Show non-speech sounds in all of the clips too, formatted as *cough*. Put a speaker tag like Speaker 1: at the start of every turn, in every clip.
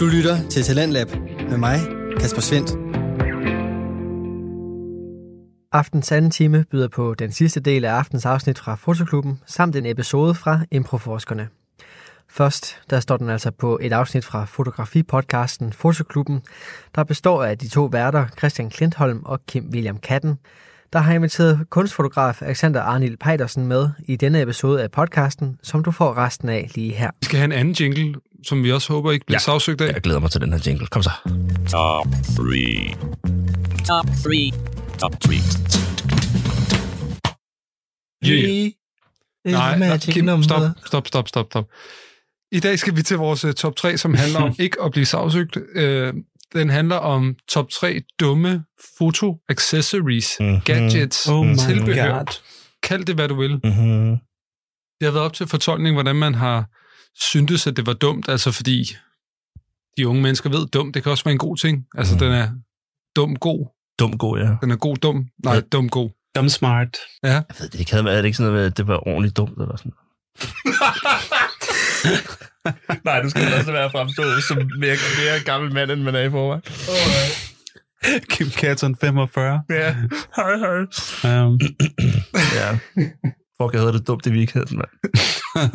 Speaker 1: Du lytter til Talentlab med mig, Kasper Svendt.
Speaker 2: Aftens anden time byder på den sidste del af aftens afsnit fra Fotoklubben, samt en episode fra Improforskerne. Først, der står den altså på et afsnit fra fotografipodcasten Fotoklubben, der består af de to værter Christian Klintholm og Kim William Katten, der har inviteret kunstfotograf Alexander Arnil Pejdersen med i denne episode af podcasten, som du får resten af lige her.
Speaker 3: Vi skal have en anden jingle, som vi også håber ikke bliver ja. sagsøgt af.
Speaker 4: Jeg glæder mig til den her jingle. Kom så.
Speaker 5: Top 3. Top 3. Top 3.
Speaker 3: Yeah. Nej, nej, Kim, stop, stop, stop, stop, stop. I dag skal vi til vores uh, top 3, som handler om *laughs* ikke at blive sagsøgt. Uh, den handler om top 3 dumme foto-accessories, mm-hmm. gadgets,
Speaker 6: Oh
Speaker 3: tilbehør.
Speaker 6: God.
Speaker 3: Kald det, hvad du vil.
Speaker 4: Mm-hmm.
Speaker 3: Det har været op til fortolkning, hvordan man har syntes, at det var dumt, altså fordi de unge mennesker ved, dumt, det kan også være en god ting. Altså,
Speaker 4: Mhm.
Speaker 3: den er dum god.
Speaker 4: Dum god, ja.
Speaker 3: Den er god dum. Nej,
Speaker 4: Ja.
Speaker 3: dum god.
Speaker 6: Dumb smart.
Speaker 3: Ja.
Speaker 4: Jeg ved det ikke. Havde, er det ikke sådan noget, med, at det var ordentligt dumt eller sådan *laughs* *laughs* Nej, du skal også være fremstået som mere, mere gammel mand, end man er i forvejen.
Speaker 6: Kim Catton 45.
Speaker 4: Ja. Hej, hej.
Speaker 6: Um, *clears throat*
Speaker 4: Ja. Fuck, jeg havde det dumt i weekenden, mand.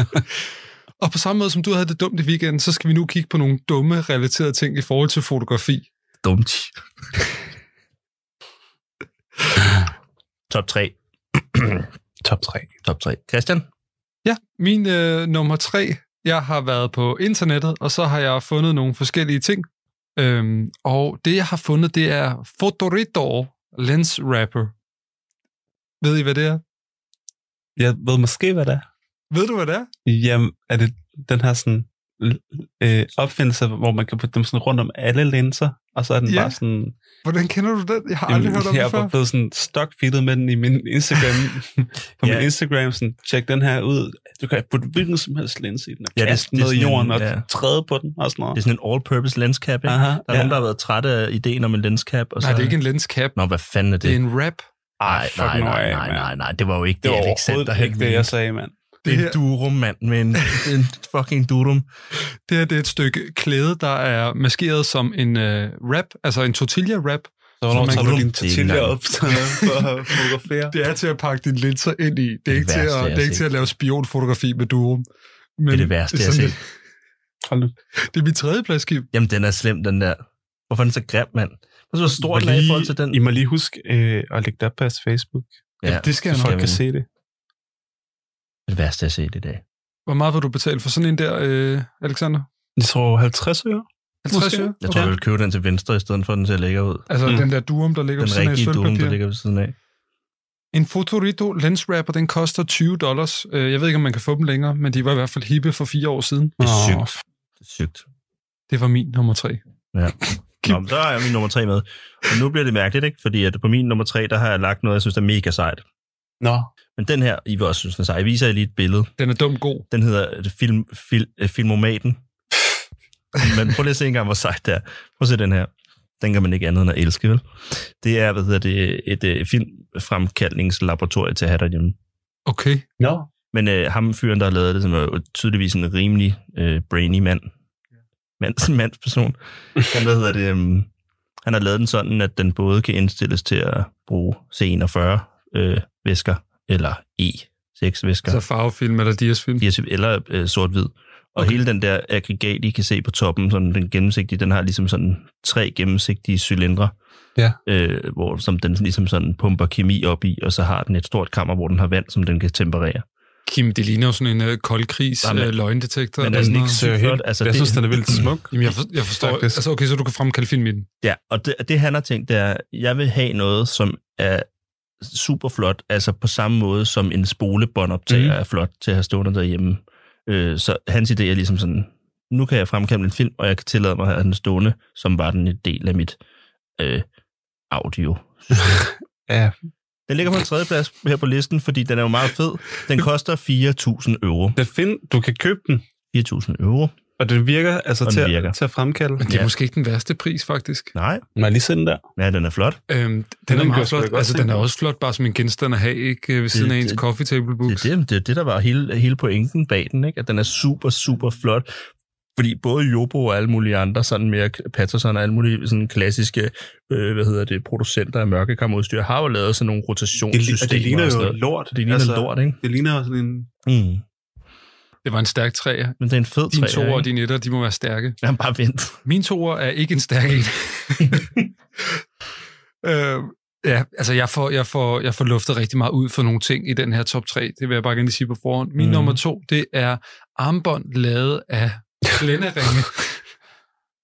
Speaker 4: *laughs*
Speaker 3: Og på samme måde som du havde det dumt i weekenden, så skal vi nu kigge på nogle dumme relaterede ting i forhold til fotografi.
Speaker 4: Dumt. Top 3.
Speaker 6: top 3.
Speaker 4: Top 3. Christian?
Speaker 3: Ja, min øh, nummer tre, jeg har været på internettet, og så har jeg fundet nogle forskellige ting. Øhm, og det, jeg har fundet, det er Fotoridor Lens Wrapper. Ved I, hvad det er?
Speaker 6: Jeg ved måske, hvad det er.
Speaker 3: Ved du, hvad det er?
Speaker 6: Jamen, er det den her sådan øh, opfindelse, hvor man kan putte dem sådan rundt om alle linser, og så er den
Speaker 3: Ja.
Speaker 6: bare sådan...
Speaker 3: Hvordan kender du den? Jeg har aldrig hørt om
Speaker 6: jeg
Speaker 3: det
Speaker 6: er
Speaker 3: før.
Speaker 6: bare blevet sådan stockfeedet med den i min Instagram. *laughs* på
Speaker 4: Ja.
Speaker 6: min Instagram, sådan, tjek den her ud. Du kan putte hvilken som helst linse i den, og
Speaker 4: Ja,
Speaker 6: kaste
Speaker 4: er
Speaker 6: ned i
Speaker 4: sådan en-
Speaker 6: jorden og
Speaker 4: ja.
Speaker 6: træde på den og sådan
Speaker 4: Det er
Speaker 6: noget.
Speaker 4: sådan en all-purpose lens cap, ikke?
Speaker 6: Aha,
Speaker 4: Der er
Speaker 6: ja.
Speaker 4: nogen, der har været trætte af ideen om en lens cap. Og så...
Speaker 3: Nej, det er ikke en lens cap.
Speaker 4: Nå, hvad fanden er det?
Speaker 3: Det er en wrap.
Speaker 4: Nej,
Speaker 6: fuck
Speaker 4: nej, nej, nej,
Speaker 6: mand.
Speaker 4: nej, nej, det var jo ikke
Speaker 6: Det
Speaker 4: det, Alexander
Speaker 6: ikke det, jeg sagde, mand.
Speaker 4: Det er
Speaker 3: Det
Speaker 4: en durum, mand, men en fucking durum.
Speaker 3: Det her det er et stykke klæde, der er maskeret som en uh, wrap, altså en tortilla-wrap.
Speaker 6: Så hvornår
Speaker 3: man
Speaker 6: tager du din
Speaker 4: Det
Speaker 6: tortilla op *laughs* for at fotografere?
Speaker 3: Det er til at pakke dine linser ind i. Det er ikke, til,
Speaker 4: værste,
Speaker 3: at, det er ikke til at lave spionfotografi med durum. Men
Speaker 4: Det er det værste, jeg har set.
Speaker 6: Hold nu.
Speaker 3: Det, det er mit tredje plads, Kim.
Speaker 4: Jamen, den er slem, den der. Hvorfor er den så grim, mand? Hvor så stor
Speaker 6: I
Speaker 4: den er i forhold til den.
Speaker 6: I må lige huske øh, at lægge det op på jeres Facebook,
Speaker 3: Ja, det skal jeg nok.
Speaker 6: folk kan se det.
Speaker 4: Det værste, jeg har set i dag.
Speaker 3: Hvor meget vil du betale for sådan en der, øh, Alexander?
Speaker 6: Jeg tror 50 øre.
Speaker 3: 50
Speaker 6: Måske.
Speaker 3: øre?
Speaker 4: Jeg tror, jeg vil købe den til venstre, i stedet for at den ser lækker ud.
Speaker 3: Altså
Speaker 6: Mm.
Speaker 3: den der durum, der ligger
Speaker 4: Den
Speaker 3: ved siden af i
Speaker 4: rigtige durum, der ligger ved siden af.
Speaker 3: En Fotorito lens wrapper, den koster 20 dollars. Øh, Jeg ved ikke, om man kan få dem længere, men de var i hvert fald hippe for fire år siden.
Speaker 4: Det er sygt. Det er sygt.
Speaker 3: Det var min nummer tre.
Speaker 4: Ja. *laughs* Nå, men så er jeg min nummer tre med. Og nu bliver det mærkeligt, ikke? Fordi at på min nummer tre, der har jeg lagt noget, jeg synes er mega sejt.
Speaker 6: Nå,
Speaker 4: Men den her, I vil også synes, den er sej. Jeg viser jer lige et billede.
Speaker 3: Den er dum god.
Speaker 4: Den hedder øh, film, fil, øh, Filmomaten. *laughs* Men prøv lige at se engang, hvor sejt det er. Prøv at se den her. Den kan man ikke andet end at elske, vel? Det er, hvad hedder det, et øh, filmfremkaldningslaboratorie til at have derhjemme.
Speaker 3: Okay.
Speaker 6: Nå.
Speaker 4: Men øh, ham fyren, der har lavet det, som er jo tydeligvis en rimelig øh, brainy mand, mands, *laughs* mandsperson, han, hvad hedder det, um, han har lavet den sådan, at den både kan indstilles til at bruge C41 øh, væsker, eller E6 væsker,
Speaker 3: Altså farvefilm eller diasfilm.
Speaker 4: eller øh, sort-hvid. Og
Speaker 3: Okay.
Speaker 4: hele den der aggregat, I kan se på toppen, sådan den gennemsigtige, den har ligesom sådan tre gennemsigtige cylindre,
Speaker 6: Ja.
Speaker 4: øh, hvor, som den ligesom sådan pumper kemi op i, og så har den et stort kammer, hvor den har vand, som den kan temperere.
Speaker 3: Kim, det ligner jo sådan en uh, koldkrigs
Speaker 4: Nej, men-
Speaker 3: uh, løgndetektor.
Speaker 4: men er den ikke sygt
Speaker 6: er helt,
Speaker 4: Altså,
Speaker 6: jeg
Speaker 4: det-
Speaker 6: synes, den er vildt smuk.
Speaker 3: Jamen, jeg, for, jeg forstår.
Speaker 6: Faktisk.
Speaker 3: Altså, okay, så du kan fremkalde film i den.
Speaker 4: Ja, og det, det han har tænkt, det er, jeg vil have noget, som er super flot, altså på samme måde som en spolebåndoptager mm. er flot til at have stående derhjemme. Øh, så hans idé er ligesom sådan, nu kan jeg fremkalde en film, og jeg kan tillade mig at have den stående, som var den en del af mit øh, audio. *laughs*
Speaker 6: Ja,
Speaker 4: Den ligger på en tredje plads her på listen, fordi den er jo meget fed. Den koster 4.000 euro.
Speaker 6: det find, du kan købe den,
Speaker 4: 4.000 euro?
Speaker 6: Og den virker altså
Speaker 4: den
Speaker 6: til,
Speaker 4: virker.
Speaker 6: At, til at fremkalde.
Speaker 3: Men det er
Speaker 4: Ja.
Speaker 3: måske ikke den værste pris, faktisk.
Speaker 4: Nej,
Speaker 6: Må jeg lige se den der?
Speaker 4: ja, den er flot.
Speaker 3: Øhm, den, den er meget flot. Altså, den er også flot bare som en genstand at have, ikke? øh, Ved siden af ens
Speaker 4: det-
Speaker 3: coffee table books.
Speaker 4: Det er det, det, det der var hele, hele pointen bag den, ikke? at den er super, super flot. Fordi både Jobo og alle mulige andre, sådan mere Patterson og alle mulige sådan klassiske, øh, hvad hedder det, producenter af mørkekammerudstyr, har jo lavet sådan nogle
Speaker 6: Det,
Speaker 4: rotationssystemer.
Speaker 6: og det ligner jo lort.
Speaker 4: Det ligner altså, lort, ikke?
Speaker 6: Det ligner jo sådan en...
Speaker 4: Mm.
Speaker 3: Det var en stærk træer.
Speaker 4: Men det er en fed
Speaker 3: Dine
Speaker 4: træer,
Speaker 3: toer og dine etter, de må være stærke.
Speaker 4: Jamen, bare vent.
Speaker 3: Min toer er ikke en stærk en. *laughs* øh, ja, altså jeg får, jeg, får, jeg får luftet rigtig meget ud for nogle ting i den her top 3. Det vil jeg bare gerne sige på forhånd. Min mm. nummer to, det er armbånd lavet af blænderinge.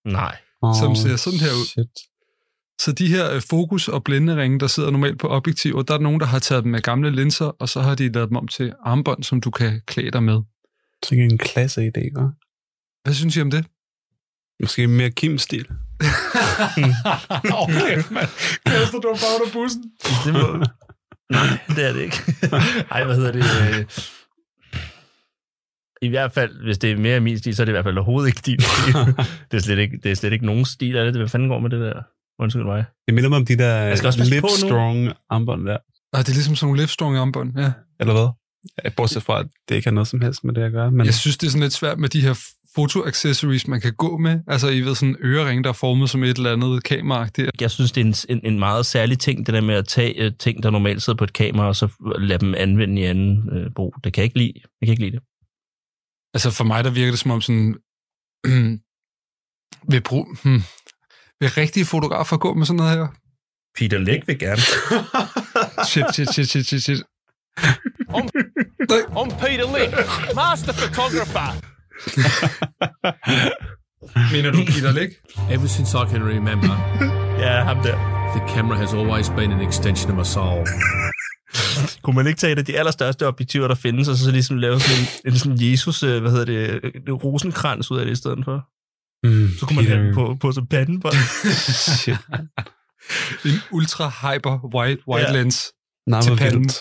Speaker 4: Nej.
Speaker 3: Som ser sådan her ud.
Speaker 6: Shit.
Speaker 3: Så de her øh, fokus- og blænderinge, der sidder normalt på objektiver, der er nogen, der har taget dem med gamle linser, og så har de lavet dem om til armbånd, som du kan klæde dig med.
Speaker 6: Det er en klasse idé, hva'?
Speaker 3: Hvad synes I om det?
Speaker 6: Måske mere Kim-stil. *laughs*
Speaker 3: okay, mand. Kaster du bare under bussen?
Speaker 4: Det må... Nej, det er det ikke. *laughs* Ej, hvad hedder det? I hvert fald, hvis det er mere min stil, så er det i hvert fald overhovedet ikke din stil. *laughs* det, er slet ikke, det er slet ikke nogen stil af det. Hvad fanden går med det der? Undskyld mig.
Speaker 6: Det minder mig om de der. Livestrong armbånd der.
Speaker 3: Ah, det er ligesom sådan nogle Livestrong armbånd, ja.
Speaker 6: Eller hvad? Bortset fra, at det ikke har noget som helst med det at gøre. Men
Speaker 3: Jeg synes, det er sådan lidt svært med de her fotoaccessories, man kan gå med. Altså, I ved, sådan en ørering, der er formet som et eller andet kamera. Det er,
Speaker 4: Jeg synes, det er en, en, en meget særlig ting, det der med at tage øh, ting, der normalt sidder på et kamera, og så lade dem anvende i anden øh, brug. Det kan jeg ikke lide. Jeg kan ikke lide det.
Speaker 3: altså, for mig, der virker det som om sådan... *clears throat* vil, bruge, hmm, vil rigtige fotografer gå med sådan noget her?
Speaker 4: Peter Læk vil gerne.
Speaker 3: Shit, shit, shit, shit, shit, shit.
Speaker 7: I'm Peter Lick, master photographer.
Speaker 3: Mener du Peter Læk?
Speaker 8: Ever since I can remember,
Speaker 4: ja, ham der.
Speaker 8: the camera has always been an extension of my soul.
Speaker 4: Kunne man ikke tage et af de allerstørste objektiver, der findes, og så ligesom lave sådan en, en sådan Jesus, øh, hvad hedder det, øh, rosenkrans ud af det i stedet for?
Speaker 6: mm,
Speaker 4: Så kunne man have den på, på som panden på. *laughs*
Speaker 6: Shit.
Speaker 3: En ultra hyper wide, wide
Speaker 4: Ja.
Speaker 3: lens.
Speaker 6: Nej,
Speaker 3: Til panden.
Speaker 6: vildt.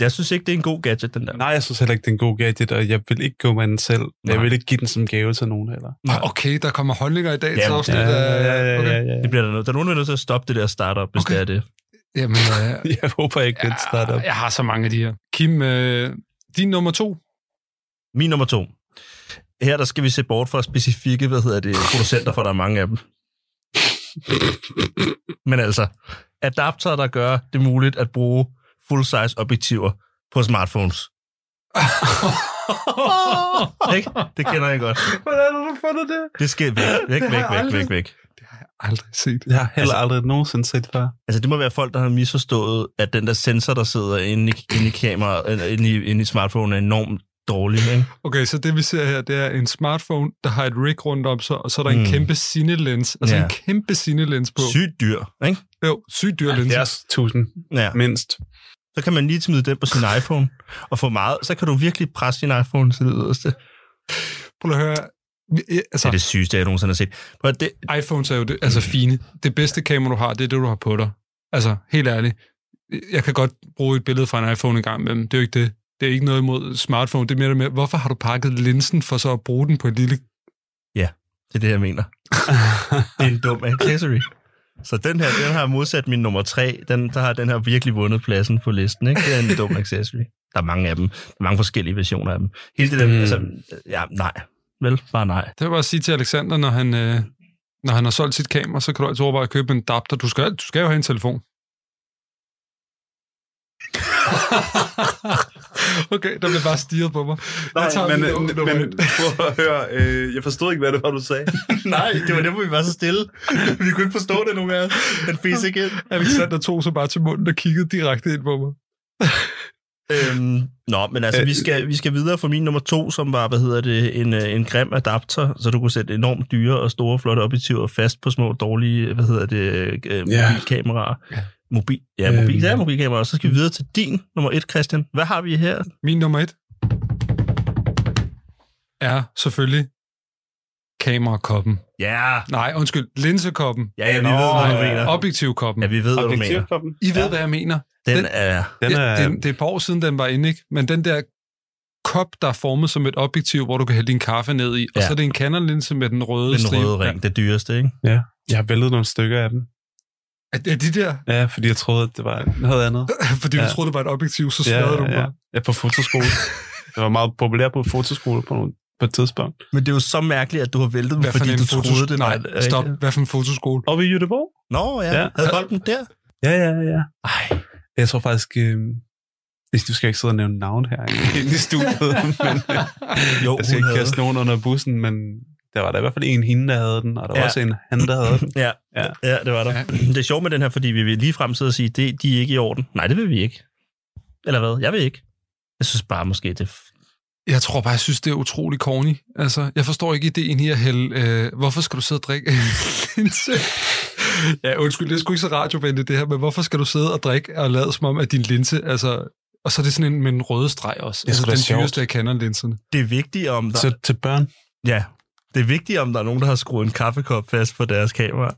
Speaker 4: Jeg synes ikke, det er en god gadget, den der.
Speaker 6: Nej, jeg synes heller ikke, det er en god gadget, og jeg vil ikke gå med den selv. Jeg
Speaker 4: Nej.
Speaker 6: vil ikke give den som gave til nogen heller.
Speaker 3: Ah, Okay, der kommer holdninger i dag til afsnit.
Speaker 6: Ja, ja, ja, ja,
Speaker 3: Okay.
Speaker 6: ja, ja.
Speaker 4: Det bliver der noget. Der er nogen, der er nødt til at stoppe det der startup, hvis
Speaker 3: Okay.
Speaker 4: det er det.
Speaker 3: Jamen, øh, *laughs*
Speaker 6: Jeg håber ikke, det starter.
Speaker 3: jeg, jeg har så mange af de her. Kim, øh, din nummer to.
Speaker 4: Min nummer to. Her der skal vi se bort fra specifikke, hvad hedder det, producenter, for der er mange af dem. Men altså, adapter, der gør det muligt at bruge full-size objektiver på smartphones. *laughs* Ikke? Det kender jeg godt.
Speaker 3: Hvordan har du fundet det?
Speaker 4: Det skal væk, væk,
Speaker 3: Det har
Speaker 4: væk,
Speaker 3: jeg
Speaker 4: væk,
Speaker 3: aldrig-
Speaker 4: væk, væk.
Speaker 3: Aldrig set.
Speaker 6: Jeg har heller
Speaker 4: Altså-
Speaker 6: aldrig nogensinde set før.
Speaker 4: Altså, det må være folk, der har misforstået, at den der sensor, der sidder inde i, inde i kamera, eller inde i, inde i smartphone, er enormt dårlig, ikke?
Speaker 3: Okay, så det vi ser her, det er en smartphone, der har et rig rundt om sig, og så er der en
Speaker 4: Mm.
Speaker 3: kæmpe cinelens. Altså
Speaker 4: Ja.
Speaker 3: en kæmpe cinelens på.
Speaker 4: Sygt dyr, ikke?
Speaker 3: Jo, sygt dyr lens.
Speaker 6: 70.000
Speaker 4: Ja.
Speaker 6: mindst.
Speaker 4: Så kan man lige smide den på sin *laughs* iPhone, og få meget, så kan du virkelig presse din iPhone til det yderste.
Speaker 3: Prøv at høre. Eh,
Speaker 4: Det
Speaker 3: Altså,
Speaker 4: er det sygeste, jeg nogensinde har set. Prøv, det,
Speaker 3: iPhones er jo det, altså fine. Det bedste kamera, du har, det er det, du har på dig. Altså, helt ærligt. Jeg kan godt bruge et billede fra en iPhone en gang, men det er jo ikke det. Det er ikke noget imod smartphone. Det er mere det med, hvorfor har du pakket linsen for så at bruge den på et lille...
Speaker 4: det er det, jeg mener. *laughs* Det er en dum accessory. Så den her, den har modsat min nummer tre. Den, der har den her virkelig vundet pladsen på listen. Ikke? Det er en dum accessory. Der er mange af dem. Der er mange forskellige versioner af dem. Hele det der,
Speaker 6: Mm.
Speaker 4: altså, ja, nej. Vel, bare nej.
Speaker 3: Det vil bare sige til Alexander, når han, øh, når han har solgt sit kamera, så kan du altid overveje at købe en adapter. Du skal, du skal jo have en telefon. *laughs* okay, der blev bare stirret på mig. Jeg tager
Speaker 6: men, men, men prøv at høre, øh, jeg forstod ikke, hvad det var, du sagde. *laughs*
Speaker 4: nej, det var derfor, vi var så stille. Vi kunne ikke forstå det af os. Den fes ikke ind.
Speaker 3: Alexander tog så bare til munden og kiggede direkte ind på mig. *laughs*
Speaker 4: Øhm, nå, men altså, vi skal, vi skal videre for min nummer to, som var, hvad hedder det, en, øh, en grim adapter, så du kunne sætte enormt dyre og store, flotte objektiver fast på små, dårlige, hvad hedder det, øh, mobilkameraer.
Speaker 3: Ja.
Speaker 4: Mobil, ja, mobil,
Speaker 6: Øhm.
Speaker 4: det er mobilkameraer. Så skal vi videre til din nummer et, Christian. Hvad har vi her?
Speaker 3: Min nummer et er selvfølgelig kamerakoppen.
Speaker 4: Ja,
Speaker 3: Nej, undskyld, linsekoppen.
Speaker 4: ja, ja vi
Speaker 6: Nå,
Speaker 4: ved, hvad du
Speaker 6: ja.
Speaker 4: mener.
Speaker 3: Objektivkoppen.
Speaker 4: Ja, vi ved, hvad du mener.
Speaker 6: Objektivkoppen.
Speaker 3: I ved, hvad jeg mener.
Speaker 4: Den
Speaker 3: Den-
Speaker 4: er...
Speaker 6: Den
Speaker 3: Ja,
Speaker 6: er,
Speaker 3: det, det er et par år siden, den var inde, ikke? Men den der kop, der er formet som et objektiv, hvor du kan hælde din kaffe ned i, og
Speaker 4: Ja.
Speaker 3: så er det en Canon-linse med den røde
Speaker 4: Den røde ring, det dyreste, ikke?
Speaker 6: ja, jeg har væltet nogle stykker af dem.
Speaker 3: Ja. Er, er de der?
Speaker 6: Ja, fordi jeg troede, at det var noget andet. *laughs*
Speaker 3: Fordi ja.
Speaker 6: Ja.
Speaker 3: du troede, det var et objektiv, så
Speaker 6: Ja,
Speaker 3: smadrede du
Speaker 6: ja,
Speaker 3: mig.
Speaker 6: ja, på fotoskole. *laughs* Jeg var meget populær på fotoskole på nogle på et tidspunkt.
Speaker 4: Men det er jo så mærkeligt, at du har væltet
Speaker 3: for
Speaker 4: fordi du
Speaker 3: fotos-
Speaker 4: troede det.
Speaker 3: Nej,
Speaker 4: var-
Speaker 3: stop. Hvad for en fotoskole?
Speaker 6: Og i Jødeborg?
Speaker 4: Nå, ja.
Speaker 6: Ja.
Speaker 4: ja. Havde folk dem der?
Speaker 6: Ja, ja, ja.
Speaker 4: Ej.
Speaker 6: Jeg tror faktisk... Øh, du skal ikke sidde og nævne navn her inde *laughs* i studiet, men
Speaker 4: Jo,
Speaker 6: jeg skal
Speaker 4: hun
Speaker 6: ikke kaste nogen under bussen, men der var der i hvert fald en hende, der havde den, og der var
Speaker 4: Ja.
Speaker 6: også en han, der havde den. *laughs*
Speaker 4: Ja,
Speaker 6: Ja.
Speaker 4: ja. det var der.
Speaker 3: Ja.
Speaker 4: Det er sjovt med den her, fordi vi vil lige frem sidde og sige, det, de er ikke i orden. Nej, det vil vi ikke. Eller hvad? Jeg vil ikke. Jeg synes bare måske, det...
Speaker 3: Jeg tror bare, jeg synes, det er utrolig corny. Altså, jeg forstår ikke ideen i at hælde... Øh, hvorfor skal du sidde og drikke linse? *laughs* ja, undskyld, det er sgu ikke så radiovenligt det her, men hvorfor skal du sidde og drikke og lade som om, at din linse... Altså, og så er det sådan en med en røde streg også.
Speaker 6: Det er
Speaker 3: altså, den dyreste af kanonlinserne.
Speaker 4: Det er vigtigt, om der...
Speaker 6: Så til børn.
Speaker 4: Ja, det er vigtigt, om der er nogen, der har skruet en kaffekop fast på deres kamera.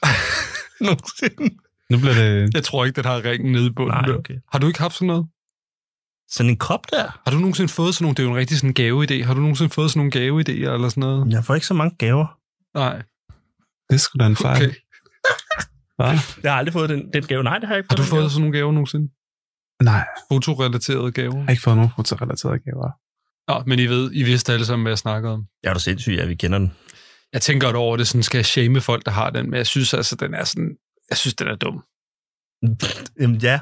Speaker 4: *laughs* Nogensinde.
Speaker 6: Nu bliver det...
Speaker 3: Jeg tror ikke, den har ringen nede i bunden.
Speaker 4: Nej,
Speaker 3: der.
Speaker 4: okay.
Speaker 3: Har du ikke haft sådan noget?
Speaker 4: Sådan en kop der?
Speaker 3: Har du nogensinde fået sådan nogle... Det er jo en rigtig sådan gaveidé. Har du nogensinde fået sådan nogle gaveidéer eller sådan noget?
Speaker 4: Jeg får ikke så mange gaver.
Speaker 3: Nej.
Speaker 6: Det er sgu da en fejl.
Speaker 3: Okay.
Speaker 6: Okay.
Speaker 4: Jeg har aldrig fået den, den gave. Nej, det har jeg ikke
Speaker 3: Har du fået
Speaker 4: gave.
Speaker 3: sådan nogle gaver nogensinde?
Speaker 6: Nej,
Speaker 3: Fotorelaterede gaver?
Speaker 6: jeg har ikke fået nogen fotorelaterede gaver.
Speaker 3: Nå, men I ved, I vidste alle sammen, hvad jeg snakker om.
Speaker 4: Jeg er da sindssyg, at vi kender den.
Speaker 3: Jeg tænker godt over det, sådan skal jeg shame folk, der har den, men jeg synes altså, den er sådan, jeg synes, den er dum. *laughs*
Speaker 4: Jamen, ja.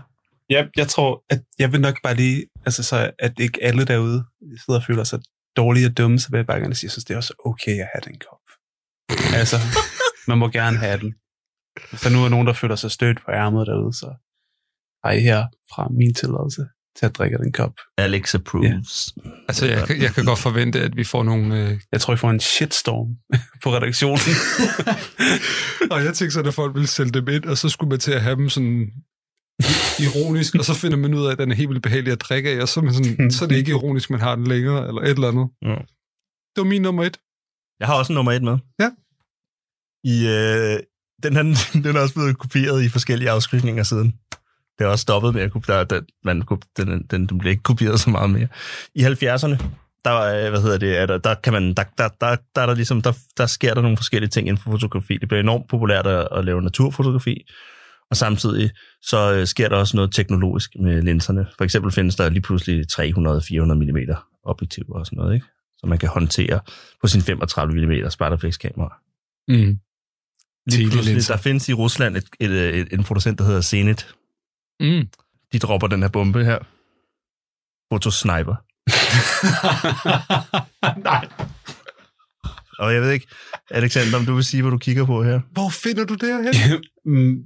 Speaker 6: Jeg, jeg tror, at jeg vil nok bare lige, altså så at ikke alle derude sidder og føler sig dårlige og dumme, så vil jeg bare gerne sige, jeg synes, det er også okay at have den kop. altså, man må gerne have den. Hvis der nu er nogen, der føler sig stødt på ærmet derude, så I her fra min tilladelse til at drikke den kop.
Speaker 4: Alex approves. Ja.
Speaker 3: Altså, jeg, kan- jeg kan godt forvente, at vi får nogle... Øh...
Speaker 6: Jeg tror, I får en shitstorm *laughs* på redaktionen. *laughs*
Speaker 3: Og jeg tænkte så, at folk ville sælge dem ind, og så skulle man til at have dem sådan ironisk, og så finder man ud af, at den er helt vildt behagelig at drikke af, og så er, man sådan, så er det ikke ironisk, man har den længere, eller et eller andet.
Speaker 4: Ja.
Speaker 3: Det var min nummer et.
Speaker 4: Jeg har også en nummer et med.
Speaker 3: Ja.
Speaker 4: I, øh, den, er, *laughs* den er også blevet kopieret i forskellige afskygninger siden. Det er også stoppet med at kopiere. Den, man, den, den, den bliver ikke kopieret så meget mere. I 70'erne, der, øh, hvad hedder det, er der, der, kan man, der, der, der, der, er der, ligesom, der, der sker der nogle forskellige ting inden for fotografi. Det bliver enormt populært at, at lave naturfotografi, og samtidig så øh, sker der også noget teknologisk med linserne. For eksempel findes der lige pludselig 300-400 mm objektiver og sådan noget, ikke? så man kan håndtere på sin 35 mm spejderflekskamera.
Speaker 3: Mm.
Speaker 4: Lige pludselig, der findes i Rusland et, et, et, en producent, der hedder Zenit.
Speaker 3: Mm.
Speaker 4: De dropper den her bombe her. Fotosniper. *laughs*
Speaker 3: Nej.
Speaker 4: Og jeg ved ikke, Alexander, om du vil sige, hvad du kigger på her?
Speaker 3: Hvor finder du det her?
Speaker 6: Mm,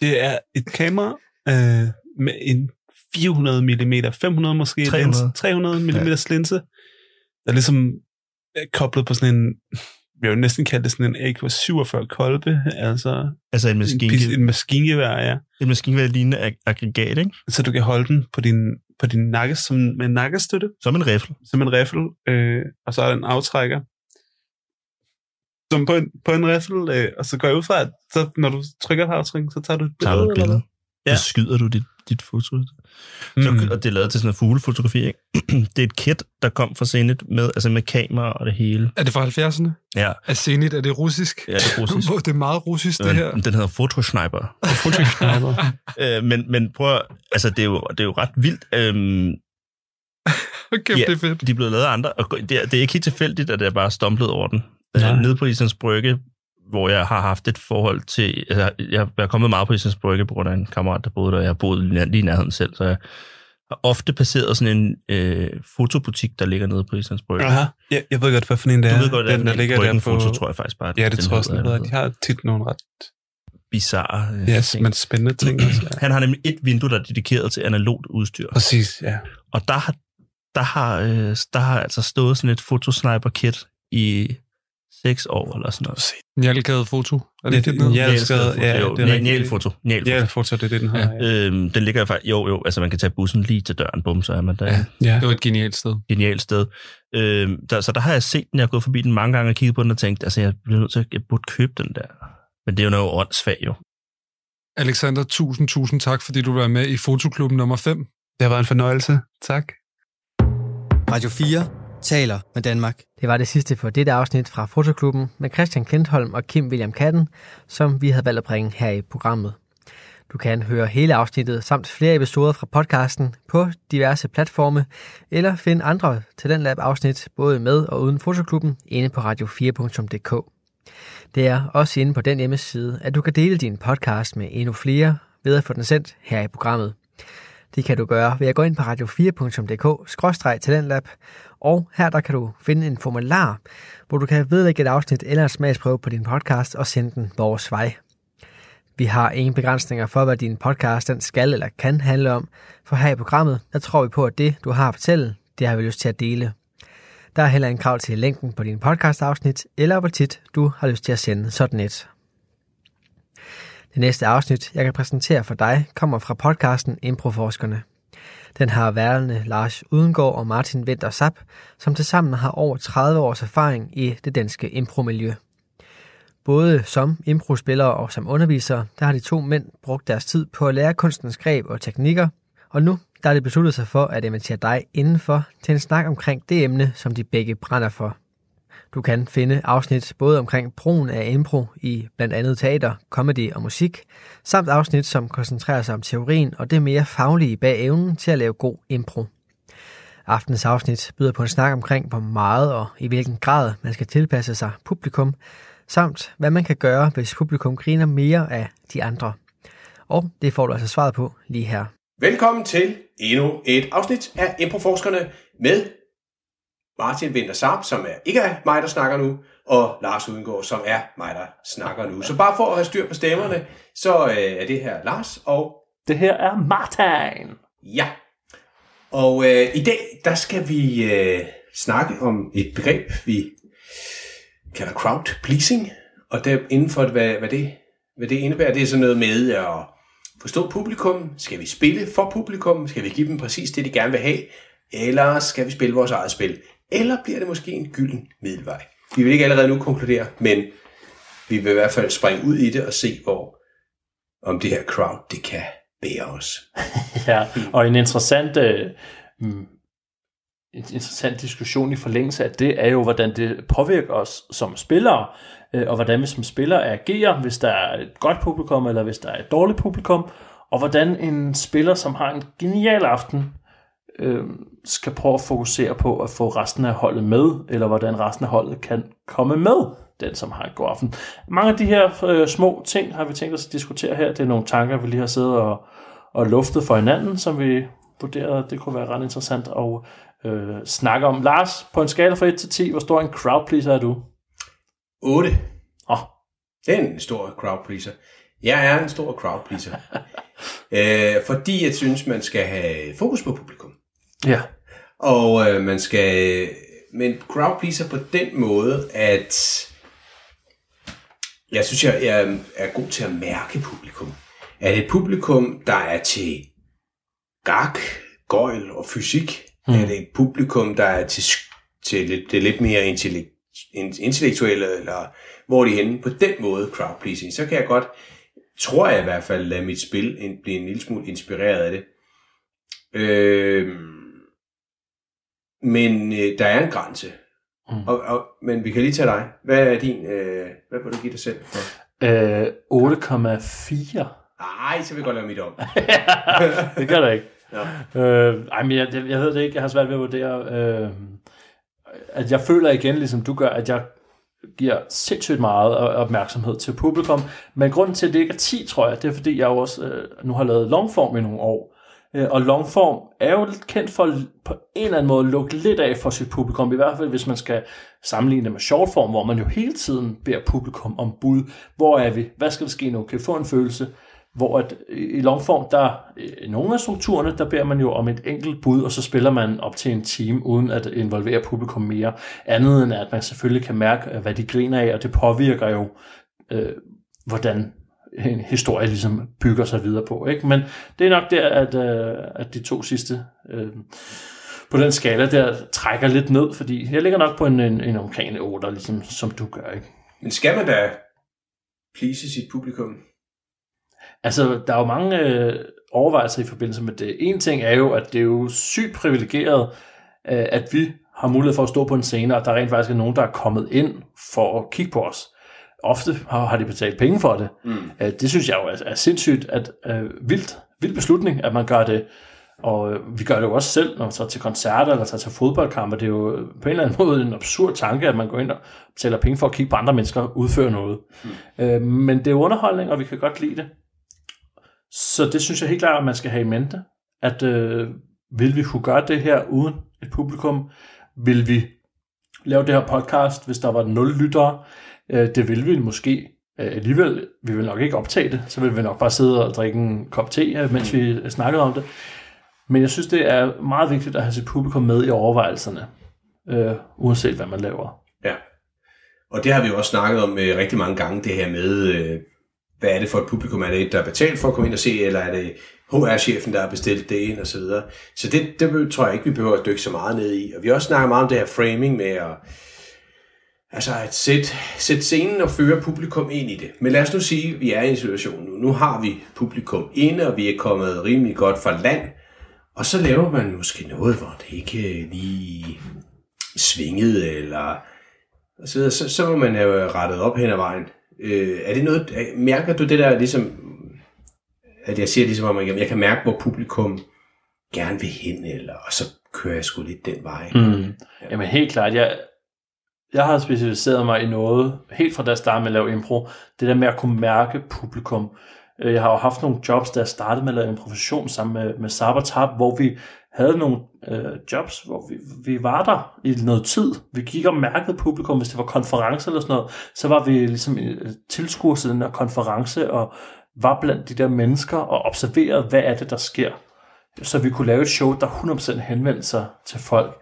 Speaker 6: det er et kamera øh, med en 400 mm, 500 måske,
Speaker 4: 300.
Speaker 6: Lens, 300 mm ja. linse, der ligesom er koblet på sådan en, vil næsten kalde det sådan en AK-47 kolbe, altså
Speaker 4: Altså en,
Speaker 6: en,
Speaker 4: maskine,
Speaker 6: pis- en maskingevær, ja.
Speaker 4: en maskingevær lignende ag- aggregat, ikke?
Speaker 6: Så du kan holde den på din, på din nakke som, med en nakkestøtte,
Speaker 4: Som en rifle.
Speaker 6: som en riffel, øh, og så er der en aftrækker, som på en, på en riffel, øh, og så går jeg ud fra, at så, når du trykker på aftrækken, så tager du et billede.
Speaker 4: Tager du et billede.
Speaker 6: Ja.
Speaker 4: Så skyder du dit, dit foto.
Speaker 6: hvad?
Speaker 4: Så,
Speaker 6: Mm.
Speaker 4: og det er lavet til sådan noget fuglefotografi, ikke? *clears throat* det er et kit, der kom fra Zenit med, altså med kamera og det hele.
Speaker 3: Er det fra 70'erne?
Speaker 4: Ja,
Speaker 3: Er Zenit, er det russisk?
Speaker 4: ja det er russisk.
Speaker 3: det er meget russisk, det her.
Speaker 4: Den, hedder Photosniper. *laughs* *laughs* øh, men, men prøv at, altså det er jo, det er jo ret vildt. Øhm, *laughs*
Speaker 3: Okay,
Speaker 4: Ja.
Speaker 3: det er fedt.
Speaker 4: de er blevet lavet af andre, og det er, det er ikke helt tilfældigt, at jeg bare stumplet over den.
Speaker 6: Nej.
Speaker 4: Øh, nede på Islands Brygge, hvor jeg har haft et forhold til... Altså, jeg er kommet meget på Islands Brygge på grund af en kammerat, der boede der. Jeg har boet lige i nærheden selv, så jeg har ofte passeret sådan en øh, fotobutik, der ligger nede på Islands Brygge.
Speaker 6: Aha. Ja, jeg ved godt, hvad for en det
Speaker 4: Du
Speaker 6: er.
Speaker 4: ved godt, at
Speaker 6: den, der ligger der
Speaker 4: Bryggen
Speaker 6: på...
Speaker 4: Foto, tror jeg faktisk bare.
Speaker 6: Ja, det
Speaker 4: den
Speaker 6: tror jeg også, den hedder. De har tit nogle ret
Speaker 4: Bizarre øh,
Speaker 6: ja,
Speaker 4: ting.
Speaker 6: men spændende ting *clears throat* også. Ja.
Speaker 4: Han har nemlig et vindue, der er dedikeret til analogt udstyr.
Speaker 6: Præcis, ja.
Speaker 4: Og der har, der har, øh, der har altså stået sådan et fotosniper-kit i seks år eller sådan noget.
Speaker 3: Njalgade foto. Er det
Speaker 6: Ja,
Speaker 3: det, den
Speaker 6: ja. det er rigtigt.
Speaker 4: Njalfoto. Njalfoto.
Speaker 6: Ja, foto, det er det, den har. Ja.
Speaker 4: Øhm, den ligger faktisk, jo jo, altså man kan tage bussen lige til døren, bum, så er man der.
Speaker 3: Ja.
Speaker 4: Ja.
Speaker 3: Det var et genialt sted.
Speaker 4: Genialt sted. Øhm, der, så der har jeg set den, jeg har gået forbi den mange gange og kigget på den og tænkt, altså jeg bliver nødt til at, jeg burde købe den der. Men det er jo noget åndssvagt jo.
Speaker 3: Alexander, tusind, tusind tak, fordi du var med i Fotoklubben nummer 5.
Speaker 6: Det har været en fornøjelse. Tak.
Speaker 1: Radio 4 taler med Danmark.
Speaker 2: Det var det sidste for dette afsnit fra Fotoklubben med Christian Klintholm og Kim William Katten, som vi havde valgt at bringe her i programmet. Du kan høre hele afsnittet samt flere episoder fra podcasten på diverse platforme, eller finde andre Talentlab afsnit både med og uden fotoklubben inde på radio4.dk. Det er også inde på den hjemmeside, at du kan dele din podcast med endnu flere ved at få den sendt her i programmet. Det kan du gøre ved at gå ind på radio4.dk-talentlab, og her der kan du finde en formular, hvor du kan vedlægge et afsnit eller en smagsprøve på din podcast og sende den vores vej. Vi har ingen begrænsninger for, hvad din podcast den skal eller kan handle om, for her i programmet, der tror vi på, at det, du har at fortælle, det har vi lyst til at dele. Der er heller en krav til længden på din podcast-afsnit, eller hvor tit du har lyst til at sende sådan et. Det næste afsnit, jeg kan præsentere for dig, kommer fra podcasten Improforskerne. Den har værende Lars Udengård og Martin Winter Sap, som tilsammen har over 30 års erfaring i det danske impromiljø. Både som improspillere og som undervisere, der har de to mænd brugt deres tid på at lære kunstens greb og teknikker, og nu der er det besluttet sig for at invitere dig indenfor til en snak omkring det emne, som de begge brænder for. Du kan finde afsnit både omkring brugen af impro i blandt andet teater, comedy og musik, samt afsnit, som koncentrerer sig om teorien og det mere faglige bag evnen til at lave god impro. Aftens afsnit byder på en snak omkring, hvor meget og i hvilken grad man skal tilpasse sig publikum, samt hvad man kan gøre, hvis publikum griner mere af de andre. Og det får du altså svaret på lige her.
Speaker 9: Velkommen til endnu et afsnit af Improforskerne med Martin Winter Saab, som er ikke er mig, der snakker nu, og Lars Udengård, som er mig, der snakker nu. Så bare for at have styr på stemmerne, så øh, er det her Lars, og...
Speaker 10: Det her er Martin.
Speaker 9: Ja. Og øh, i dag, der skal vi øh, snakke om et begreb, vi kalder crowd pleasing, og der inden for, hvad, hvad, det, hvad det indebærer, det er sådan noget med at forstå publikum. Skal vi spille for publikum? Skal vi give dem præcis det, de gerne vil have? Eller skal vi spille vores eget spil? Eller bliver det måske en gylden middelvej? Vi vil ikke allerede nu konkludere, men vi vil i hvert fald springe ud i det og se, hvor om det her crowd, det kan bære os. *laughs*
Speaker 10: ja, og en interessant, øh, mm, en interessant diskussion i forlængelse af det, er jo, hvordan det påvirker os som spillere, øh, og hvordan vi som spillere agerer, hvis der er et godt publikum, eller hvis der er et dårligt publikum, og hvordan en spiller, som har en genial aften, øh, skal prøve at fokusere på at få resten af holdet med, eller hvordan resten af holdet kan komme med, den som har god aften. Mange af de her øh, små ting har vi tænkt os at diskutere her. Det er nogle tanker, vi lige har siddet og, og luftet for hinanden, som vi vurderede, det kunne være ret interessant at øh, snakke om. Lars, på en skala fra 1 til 10, hvor stor en crowd pleaser er du?
Speaker 9: 8.
Speaker 10: Åh.
Speaker 9: Oh. Det er en stor crowd pleaser. Jeg er en stor crowd pleaser. *laughs* øh, fordi jeg synes, man skal have fokus på publikum.
Speaker 10: Ja.
Speaker 9: Og øh, man skal... Men crowd pleaser på den måde, at jeg synes, jeg, jeg er god til at mærke publikum. Er det et publikum, der er til gak, gøjl og fysik? Mm. Er det et publikum, der er til, til lidt, det lidt mere intellektuelle, eller hvor er de henne? På den måde, crowd pleasing, så kan jeg godt, tror jeg i hvert fald, lade mit spil blive en lille smule inspireret af det. Øh, men øh, der er en grænse. Mm. Og, og, men vi kan lige tage dig. Hvad er din, øh, hvad vil du give dig selv for?
Speaker 10: Øh, 8,4.
Speaker 9: Nej, så vil jeg godt lave mit om. *laughs*
Speaker 10: det gør der ikke. Ja. Øh, ej, men jeg, jeg, jeg ved det ikke. Jeg har svært ved at vurdere. Øh, at jeg føler igen, ligesom du gør, at jeg giver sindssygt meget opmærksomhed til publikum. Men grunden til, at det ikke er 10, tror jeg, det er, fordi jeg også øh, nu har lavet longform i nogle år. Øh, og longform er jo lidt kendt for på en eller anden måde at lukke lidt af for sit publikum, i hvert fald hvis man skal sammenligne det med shortform, hvor man jo hele tiden beder publikum om bud. Hvor er vi? Hvad skal der ske nu? Kan vi få en følelse? Hvor at øh, i longform, der i nogle af strukturerne, der beder man jo om et enkelt bud, og så spiller man op til en time, uden at involvere publikum mere. Andet end at man selvfølgelig kan mærke, hvad de griner af, og det påvirker jo, øh, hvordan en historie ligesom bygger sig videre på. Ikke? Men det er nok der, at, øh, at de to sidste øh, på den skala der trækker lidt ned, fordi jeg ligger nok på en, en, en omkring en 8, ligesom, som du gør. Ikke?
Speaker 9: Men skal man da please sit publikum?
Speaker 10: Altså, der er jo mange øh, overvejelser i forbindelse med det. En ting er jo, at det er jo sygt privilegeret, øh, at vi har mulighed for at stå på en scene, og der rent faktisk er nogen, der er kommet ind for at kigge på os. Ofte har, har de betalt penge for det.
Speaker 9: Mm.
Speaker 10: Øh, det synes jeg jo er, er sindssygt, at øh, vildt, vild beslutning, at man gør det. Og øh, vi gør det jo også selv, når vi tager til koncerter eller tager til fodboldkampe. Det er jo på en eller anden *laughs* måde en absurd tanke, at man går ind og betaler penge for at kigge på andre mennesker udføre noget. Mm. Øh, men det er underholdning, og vi kan godt lide det. Så det synes jeg helt klart, at man skal have i mente, at øh, vil vi kunne gøre det her uden et publikum? Vil vi lave det her podcast, hvis der var nul lyttere? Øh, det vil vi måske øh, alligevel. Vi vil nok ikke optage det, så vil vi nok bare sidde og drikke en kop te, øh, mens vi øh, snakkede om det. Men jeg synes, det er meget vigtigt at have sit publikum med i overvejelserne, øh, uanset hvad man laver.
Speaker 9: Ja. Og det har vi jo også snakket om øh, rigtig mange gange, det her med, øh, hvad er det for et publikum? Er det et, der er betalt for at komme ind og se, eller er det HR-chefen, der har bestilt det ind, og så videre. Så det, det tror jeg ikke, vi behøver at dykke så meget ned i. Og vi har også snakket meget om det her framing med at, altså at sætte, sætte scenen og føre publikum ind i det. Men lad os nu sige, at vi er i en situation nu. Nu har vi publikum inde, og vi er kommet rimelig godt fra land. Og så laver man måske noget, hvor det ikke lige svingede, eller så, så, så må man have rettet op hen ad vejen. Øh, er det noget, mærker du det der ligesom, at jeg siger ligesom om, at jeg kan mærke, hvor publikum gerne vil hen, eller, og så kører jeg sgu lidt den vej.
Speaker 10: Mm. Ja. Jamen helt klart, jeg, jeg har specialiseret mig i noget, helt fra da jeg startede med at lave impro, det der med at kunne mærke publikum. Øh, jeg har jo haft nogle jobs, da jeg startede med at lave improvisation sammen med, med Sabatab, hvor vi havde nogle øh, jobs, hvor vi, vi var der i noget tid. Vi gik og mærkede publikum, hvis det var konference eller sådan noget, så var vi ligesom øh, tilskuer til den der konference, og var blandt de der mennesker og observerede, hvad er det, der sker. Så vi kunne lave et show, der 100% henvendte sig til folk.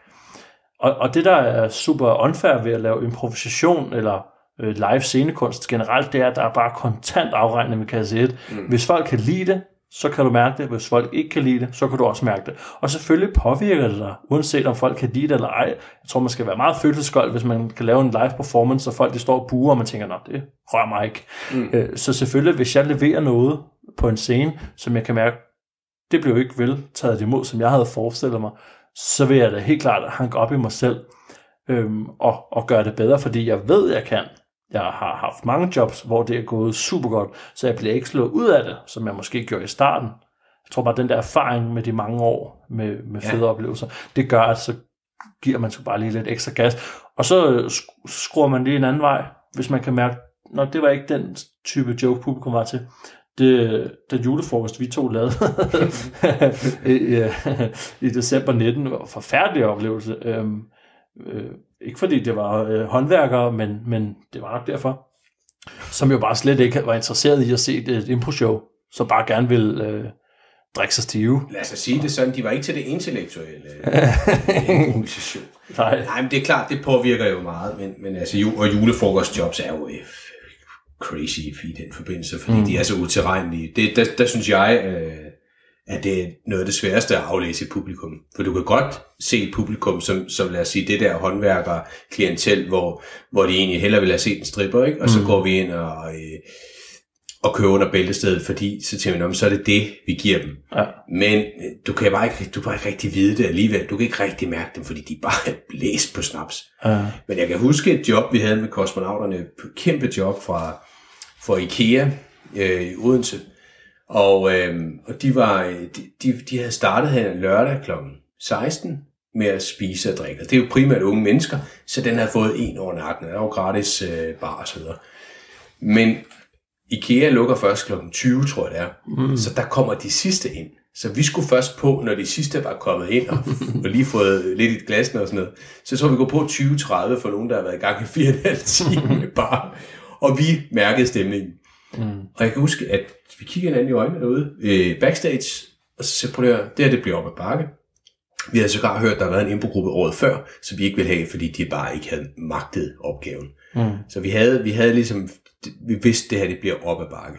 Speaker 10: Og, og det, der er super unfair ved at lave improvisation eller øh, live scenekunst generelt, det er, at der er bare kontant afregning med kasse 1. Mm. Hvis folk kan lide det, så kan du mærke det. Hvis folk ikke kan lide det, så kan du også mærke det. Og selvfølgelig påvirker det dig, uanset om folk kan lide det eller ej. Jeg tror, man skal være meget følelseskold, hvis man kan lave en live performance, og folk de står og buer, og man tænker, nå, det rører mig ikke. Mm. Øh, så selvfølgelig, hvis jeg leverer noget på en scene, som jeg kan mærke, det blev ikke vel taget imod, som jeg havde forestillet mig, så vil jeg da helt klart hanke op i mig selv øhm, og, og gøre det bedre, fordi jeg ved, jeg kan. Jeg har haft mange jobs, hvor det er gået super godt, så jeg bliver ikke slået ud af det, som jeg måske gjorde i starten. Jeg tror bare, at den der erfaring med de mange år med, med fede ja. oplevelser, det gør, at så giver man så bare lige lidt ekstra gas. Og så skruer man lige en anden vej, hvis man kan mærke, når det var ikke den type joke, publikum var til. Det, den julefrokost, vi to lavede *laughs* *laughs* i, i december 19, var en forfærdelig oplevelse. Øhm, øh, ikke fordi det var øh, håndværkere, men, men det var nok derfor, som jo bare slet ikke var interesseret i at se et impro-show, så bare gerne vil øh, drikke sig stive.
Speaker 9: Lad os sige det sådan, de var ikke til det intellektuelle *laughs* improvisation.
Speaker 10: Nej.
Speaker 9: Nej, men det er klart, det påvirker jo meget, men, men altså, og julefrokostjobs er jo øh, crazy i den forbindelse, fordi mm. de er så utilregnelige. Det, der, der synes jeg, øh, at det er noget af det sværeste at aflæse i publikum. For du kan godt se et publikum, som, som lad os sige, det der håndværker klientel, hvor, hvor de egentlig hellere vil have set en stripper, ikke? og så mm. går vi ind og, øh, og kører under bæltestedet, fordi så tænker vi, så er det det, vi giver dem.
Speaker 10: Ja.
Speaker 9: Men øh, du kan bare ikke, du kan bare ikke rigtig vide det alligevel. Du kan ikke rigtig mærke dem, fordi de bare er *laughs* blæst på snaps.
Speaker 10: Ja.
Speaker 9: Men jeg kan huske et job, vi havde med kosmonauterne, kæmpe job fra, fra IKEA øh, i Odense, og, øh, og de, var, de, de, de havde startet her lørdag kl. 16 med at spise og drikke. Det er jo primært unge mennesker, så den havde fået en over nakken. Der var gratis øh, bar og så videre. Men IKEA lukker først kl. 20, tror jeg det er. Mm. Så der kommer de sidste ind. Så vi skulle først på, når de sidste var kommet ind og, *laughs* og lige fået lidt i et glas og sådan noget. Så tror vi går på 20-30 for nogen, der har været i gang i 4,5 timer med bar. Og vi mærkede stemningen.
Speaker 10: Mm.
Speaker 9: Og jeg kan huske, at vi kigger hinanden i øjnene derude øh, backstage, og så siger, prøv det her, det her det bliver op ad bakke. Vi havde sågar hørt, at der havde været en improgruppe året før, som vi ikke ville have, fordi de bare ikke havde magtet opgaven.
Speaker 10: Mm.
Speaker 9: Så vi havde, vi havde ligesom, vi vidste, at det her det bliver op ad bakke.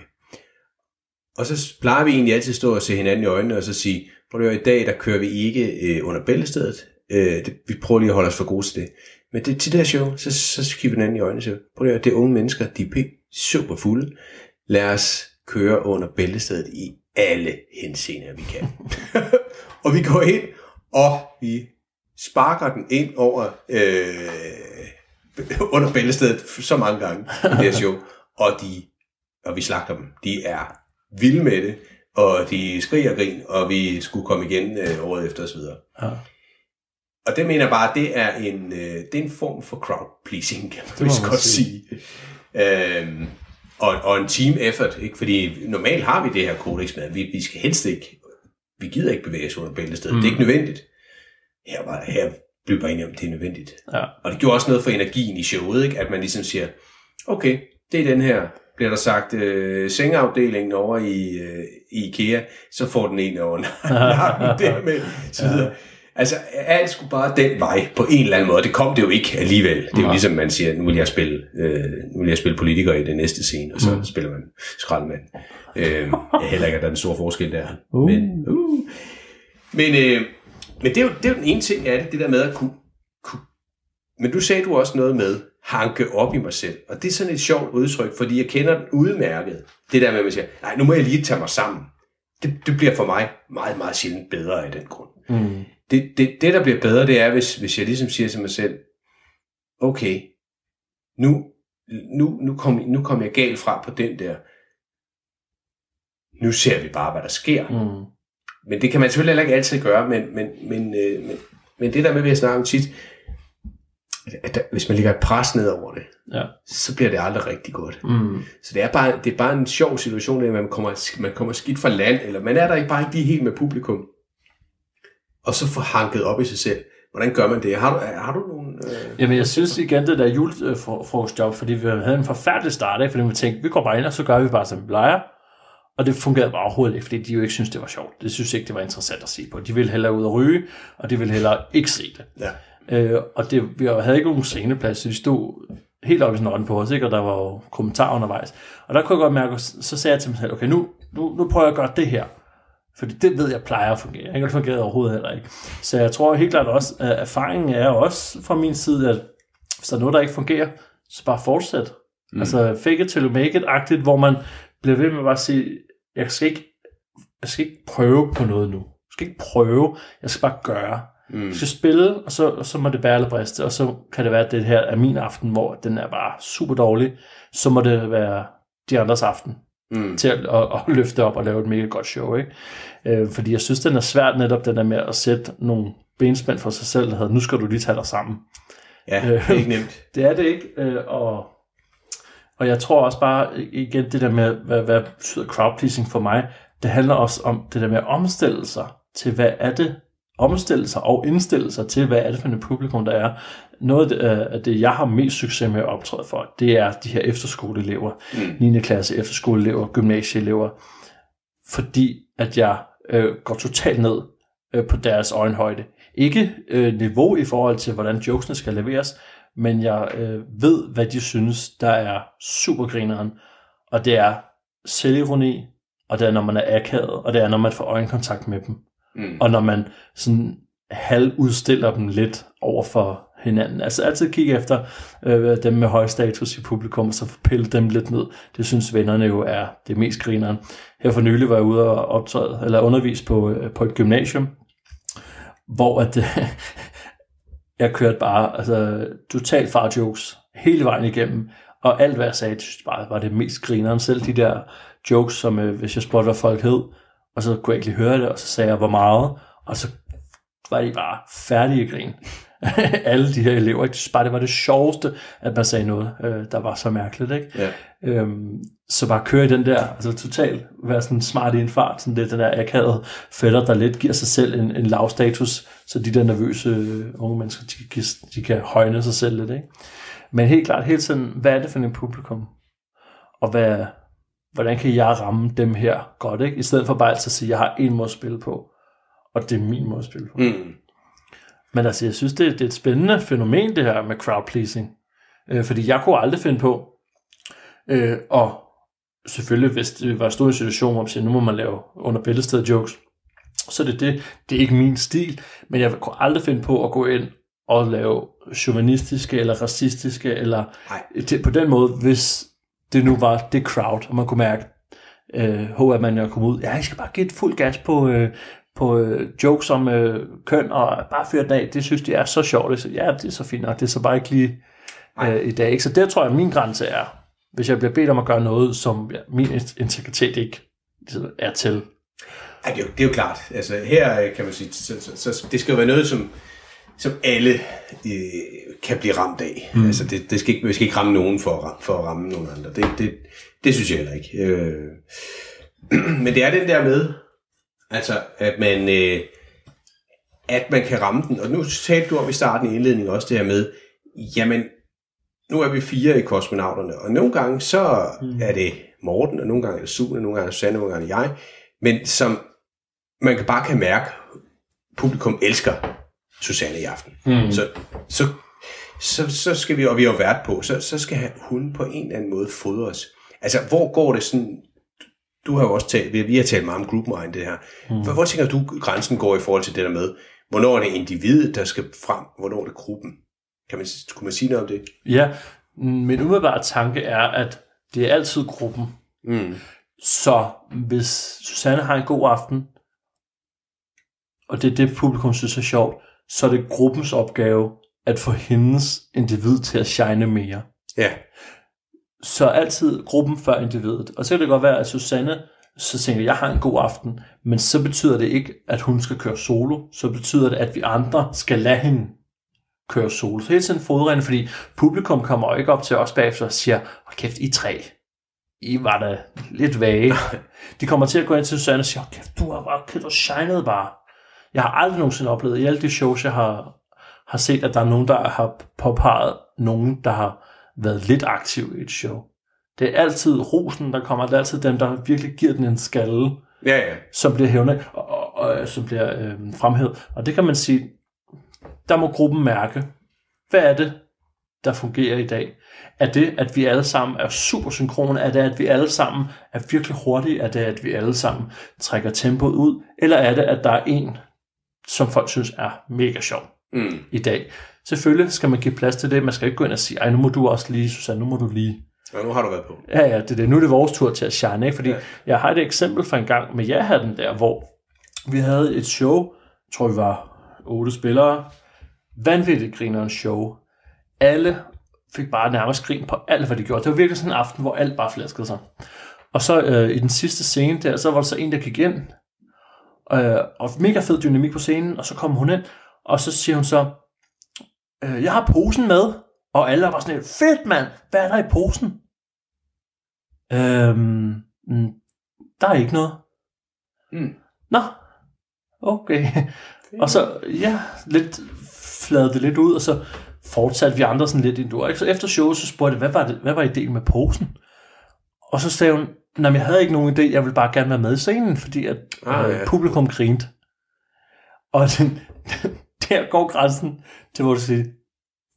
Speaker 9: Og så plejer vi egentlig altid at stå og se hinanden i øjnene, og så sige, prøv at i dag, der kører vi ikke øh, under bæltestedet. Øh, det, vi prøver lige at holde os for gode til det. Men det, til det her show, så, så kigger vi hinanden i øjnene og siger, prøv at det er unge mennesker, de er super fulde. Lad os køre under bæltestedet i alle henseender, vi kan. *laughs* og vi går ind, og vi sparker den ind over, øh, under bæltestedet så mange gange i det her show, og, de, og vi slagter dem. De er vilde med det, og de skriger og grin, og vi skulle komme igen øh, året efter osv.
Speaker 10: Ja.
Speaker 9: Og det mener jeg bare, det er en, øh, det er en form for crowd pleasing, kan man vist godt
Speaker 10: sige.
Speaker 9: sige. Øhm, og, og en team effort, ikke? fordi normalt har vi det her kodex med, vi, vi skal helst ikke, vi gider ikke bevæge os under bæltestedet. Mm. Det er ikke nødvendigt. Her, var, her blev bare enige om, det er nødvendigt.
Speaker 10: Ja.
Speaker 9: Og det gjorde også noget for energien i showet, ikke? at man ligesom siger, okay, det er den her, bliver der sagt, øh, sengeafdelingen over i, øh, i IKEA, så får den en over *laughs* nakken der med, *laughs* så videre. Altså, alt skulle bare den vej på en eller anden måde. Det kom det jo ikke alligevel. Det er jo ligesom, man siger, nu vil jeg spille, øh, nu vil jeg spille politiker i den næste scene, og så mm. spiller man skraldemand. Øh, jeg heller ikke, at der er den store forskel der.
Speaker 10: Uh.
Speaker 9: Men, uh. men, øh, men det, er jo, det er jo den ene ting af det, det der med at kunne, kunne... Men du sagde du også noget med hanke op i mig selv. Og det er sådan et sjovt udtryk, fordi jeg kender den udmærket. Det der med, at man siger, nej, nu må jeg lige tage mig sammen. Det, det bliver for mig meget, meget sjældent bedre af den grund.
Speaker 10: Mm.
Speaker 9: Det, det, det, der bliver bedre, det er, hvis, hvis jeg ligesom siger til mig selv, okay, nu, nu, nu, kom, nu kom jeg galt fra på den der. Nu ser vi bare, hvad der sker.
Speaker 10: Mm.
Speaker 9: Men det kan man selvfølgelig heller ikke altid gøre, men, men, men, øh, men, men det der med, at jeg snakker om tit, at der, hvis man lægger et pres ned over det,
Speaker 10: Ja.
Speaker 9: så bliver det aldrig rigtig godt.
Speaker 10: Mm.
Speaker 9: Så det er bare, det er bare en sjov situation, at man kommer, man kommer skidt fra land, eller man er der ikke bare ikke lige helt med publikum. Og så få hanket op i sig selv. Hvordan gør man det? Har du, har du nogle... Øh,
Speaker 10: Jamen, jeg synes igen, det der julefrokostjob, fordi vi havde en forfærdelig start, ikke? fordi vi tænkte, vi går bare ind, og så gør vi bare, som vi plejer. Og det fungerede bare overhovedet ikke, fordi de jo ikke synes det var sjovt. Det synes ikke, det var interessant at se på. De ville hellere ud og ryge, og de ville hellere ikke se det.
Speaker 9: Ja.
Speaker 10: Øh, og det, vi havde ikke nogen sceneplads, så de stod helt oppe i sådan på os, ikke? og der var jo kommentarer undervejs. Og der kunne jeg godt mærke, så sagde jeg til mig selv, okay, nu, nu, nu prøver jeg at gøre det her. Fordi det ved jeg plejer at fungere. Ikke? Og det fungerede overhovedet heller ikke. Så jeg tror helt klart også, at erfaringen er også fra min side, at hvis der er noget, der ikke fungerer, så bare fortsæt. Mm. Altså fake it till you make it-agtigt, hvor man bliver ved med at bare sige, jeg skal ikke, jeg skal ikke prøve på noget nu. Jeg skal ikke prøve, jeg skal bare gøre. Mm. Jeg skal spille, og så, og så må det bære eller briste, og så kan det være, at det her er min aften, hvor den er bare super dårlig. Så må det være de andres aften
Speaker 9: mm.
Speaker 10: til at, at, at løfte op og lave et mega godt show. Ikke? Øh, fordi jeg synes, den er svært netop, den der med at sætte nogle benspænd for sig selv, der hedder, nu skal du lige tage dig sammen.
Speaker 9: Ja, det er ikke nemt. *laughs*
Speaker 10: Det er det ikke, øh, og, og jeg tror også bare, igen, det der med, hvad, hvad betyder crowd pleasing for mig, det handler også om det der med at omstille sig til, hvad er det, omstille sig og indstille sig til, hvad er det for et publikum, der er. Noget af det, jeg har mest succes med at optræde for, det er de her efterskoleelever, mm. 9. klasse efterskoleelever, gymnasieelever, fordi at jeg øh, går totalt ned øh, på deres øjenhøjde. Ikke øh, niveau i forhold til, hvordan jokesene skal leveres, men jeg øh, ved, hvad de synes, der er supergrineren, og det er selvironi, og det er, når man er akavet, og det er, når man får øjenkontakt med dem. Mm. Og når man sådan halvudstiller dem lidt over for hinanden. Altså altid kigge efter øh, dem med høj status i publikum, og så pille dem lidt ned. Det synes vennerne jo er det mest grineren. Her for nylig var jeg ude og optræde, eller undervise på, øh, på et gymnasium, hvor at, øh, *laughs* jeg kørte bare altså, totalt far jokes hele vejen igennem, og alt hvad jeg sagde, synes jeg bare var det mest grineren. Selv de der jokes, som øh, hvis jeg spurgte, hvad folk hed, og så kunne jeg ikke lige høre det, og så sagde jeg, hvor meget, og så var de bare færdige grin. *laughs* Alle de her elever, ikke? Bare, det var det sjoveste, at man sagde noget, øh, der var så mærkeligt, ikke?
Speaker 9: Ja.
Speaker 10: Øhm, så bare køre i den der, altså totalt være sådan smart i en fart, sådan lidt den der akavede fætter, der lidt giver sig selv en, en lav status, så de der nervøse øh, unge mennesker, de, de, de kan højne sig selv lidt, ikke? Men helt klart, hele tiden, hvad er det for en publikum? Og hvad, hvordan kan jeg ramme dem her godt, ikke? I stedet for bare altid at sige, jeg har en måde at spille på, og det er min måde at spille på.
Speaker 9: Mm.
Speaker 10: Men altså, jeg synes, det, det er et spændende fænomen, det her med crowd pleasing. Øh, fordi jeg kunne aldrig finde på, øh, og selvfølgelig, hvis det var stod i en situation, hvor man siger, nu må man lave under bæltestedet jokes, så det, det, det er ikke min stil, men jeg kunne aldrig finde på at gå ind og lave chauvinistiske eller racistiske, eller det, på den måde, hvis det nu var det crowd, og man kunne mærke, øh, hvor man jo kom ud, ja, jeg skal bare give et fuld gas på, øh, på øh, jokes om øh, køn, og bare fyre den af, det synes de er så sjovt. Så, ja, det er så fint nok, det er så bare ikke lige øh, i dag. Ikke? Så der tror jeg, at min grænse er, hvis jeg bliver bedt om at gøre noget, som ja, min integritet ikke ligesom er til.
Speaker 9: Ja, det, er jo, det er jo klart. Altså, her øh, kan man sige, så, så, så, det skal jo være noget, som, som alle øh, kan blive ramt af. Mm. Altså, det, det skal ikke, vi skal ikke ramme nogen for at, ramme, for at ramme nogen andre. Det, det, det synes jeg heller ikke. Øh, *clears throat* men det er den der med, altså, at man, øh, at man kan ramme den. Og nu talte du om i starten i indledningen også det her med, jamen, nu er vi fire i kosmonauterne, og nogle gange så mm. er det Morten, og nogle gange er det Sune, og nogle gange er det Sanne, og nogle gange er det jeg, men som man kan bare kan mærke, publikum elsker Susanne i aften. Mm. Så, så, så, så skal vi, og vi har været på, så, så skal hun på en eller anden måde fodres. Altså, hvor går det sådan, du har jo også talt, vi har talt meget om group mind, det her. Mm. Hvor, hvor tænker du, grænsen går i forhold til det der med, hvornår er det individet, der skal frem, hvornår er det gruppen? Kan man, kunne man sige noget om det?
Speaker 10: Ja, min umiddelbare tanke er, at det er altid gruppen. Mm. Så hvis Susanne har en god aften, og det er det, publikum synes er sjovt, så er det gruppens opgave at få hendes individ til at shine mere.
Speaker 9: Ja.
Speaker 10: Så altid gruppen før individet. Og så kan det godt være, at Susanne så tænker, jeg har en god aften, men så betyder det ikke, at hun skal køre solo. Så betyder det, at vi andre skal lade hende køre solo. Så hele tiden fodrende, fordi publikum kommer jo ikke op til os bagefter og siger, hvor kæft, I tre, I var da lidt vage. *laughs* De kommer til at gå ind til Susanne og sige, kæft, du har bare kæft, du shinede bare. Jeg har aldrig nogensinde oplevet i alle de shows, jeg har, har set, at der er nogen, der har påpeget nogen, der har været lidt aktiv i et show. Det er altid rosen, der kommer. Det er altid dem, der virkelig giver den en skalle,
Speaker 9: ja, ja.
Speaker 10: som bliver hævnet, og, og, og som bliver øh, fremhævet. Og det kan man sige, der må gruppen mærke, hvad er det, der fungerer i dag? Er det, at vi alle sammen er super synkrone? Er det, at vi alle sammen er virkelig hurtige? Er det, at vi alle sammen trækker tempoet ud? Eller er det, at der er en, som folk synes er mega sjov mm. i dag? Selvfølgelig skal man give plads til det. Man skal ikke gå ind og sige, ej, nu må du også lige, Susanne, nu må du lige.
Speaker 9: Ja, nu har du været på.
Speaker 10: Ja, ja, det er det. Nu er det vores tur til at shine, ikke? Fordi ja. jeg har et eksempel fra en gang med ja den der, hvor vi havde et show, tror vi var otte spillere, vanvittigt grinerens show. Alle fik bare nærmest grin på alt, hvad de gjorde. Det var virkelig sådan en aften, hvor alt bare flaskede sig. Og så øh, i den sidste scene der, så var der så en, der gik ind, øh, og mega fed dynamik på scenen, og så kom hun ind, og så siger hun så, øh, jeg har posen med, og alle bare sådan fedt mand, hvad er der i posen? Øhm, mm, der er ikke noget. Mm. Nå, okay. Og så, ja, lidt fladede det lidt ud, og så fortsatte vi andre sådan lidt i? Så efter showet, så spurgte jeg, hvad var, det, hvad var ideen med posen? Og så sagde hun, nej, jeg havde ikke nogen idé, jeg ville bare gerne være med i scenen, fordi at ah, øh, ja. publikum grinte. Og den, der går grænsen til, hvor du siger,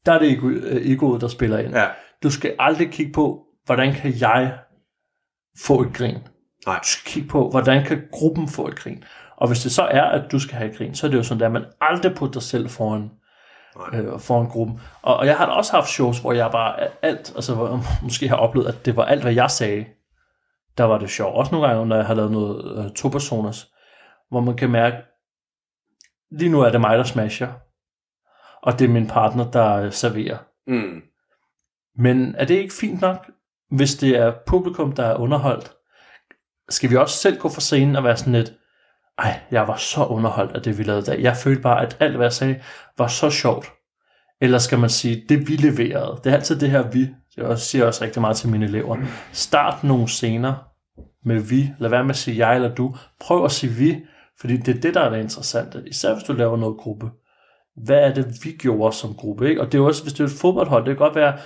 Speaker 10: der er det ego, øh, egoet, der spiller ind.
Speaker 9: Ja.
Speaker 10: Du skal aldrig kigge på, hvordan kan jeg få et grin.
Speaker 9: Nej.
Speaker 10: Du skal kigge på, hvordan kan gruppen få et grin. Og hvis det så er, at du skal have et grin, så er det jo sådan, at man aldrig putter dig selv foran, øh, foran gruppen. Og, og jeg har da også haft shows, hvor jeg bare alt, altså hvor jeg *laughs* måske har oplevet, at det var alt, hvad jeg sagde, der var det sjovt. Også nogle gange, når jeg har lavet noget øh, to-personers, hvor man kan mærke, lige nu er det mig, der smasher, og det er min partner, der serverer.
Speaker 9: Mm.
Speaker 10: Men er det ikke fint nok, hvis det er publikum, der er underholdt? Skal vi også selv gå for scenen og være sådan lidt, ej, jeg var så underholdt af det, vi lavede der. Jeg følte bare, at alt, hvad jeg sagde, var så sjovt. Eller skal man sige, det vi leverede. Det er altid det her vi. Jeg siger også rigtig meget til mine elever. Start nogle scener med vi. Lad være med at sige jeg eller du. Prøv at sige vi, fordi det er det, der er det interessante. Især hvis du laver noget gruppe. Hvad er det, vi gjorde som gruppe? Ikke? Og det er også, hvis det er et fodboldhold, det kan godt være,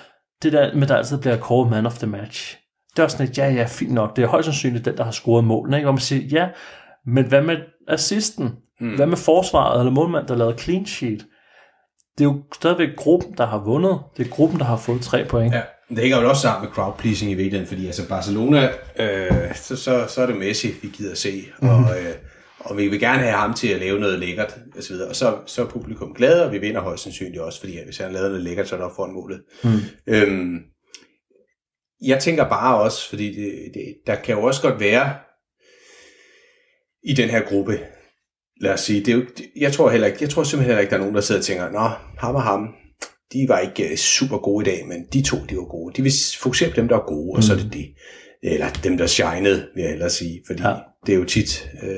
Speaker 10: det der med, der altid bliver called man of the match. Det er også sådan et, ja, ja, fint nok. Det er højst sandsynligt den, der har scoret målene. Ikke? Og man siger, ja, men hvad med assisten? Hmm. Hvad med forsvaret eller målmand, der lavede clean sheet? Det er jo stadigvæk gruppen, der har vundet. Det er gruppen, der har fået tre point.
Speaker 9: Ja, det hænger jo også sammen med crowd pleasing i virkeligheden, fordi altså Barcelona, øh, så, så, så er det Messi, vi gider se, og, øh, og vi vil gerne have ham til at lave noget lækkert, og så, videre. og så, så er publikum glade, og vi vinder højst sandsynligt også, fordi hvis han laver noget lækkert, så er der foran målet. Mm. Øhm, jeg tænker bare også, fordi det, det, der kan jo også godt være i den her gruppe, lad os sige, det er jo, jeg tror heller ikke, jeg tror simpelthen heller ikke, der er nogen, der sidder og tænker, nå, ham og ham, de var ikke øh, super gode i dag, men de to, de var gode. De vil fokusere på dem, der er gode, og så er det det. Eller dem, der shinede, vil jeg hellere sige. Fordi ja. det er jo tit øh,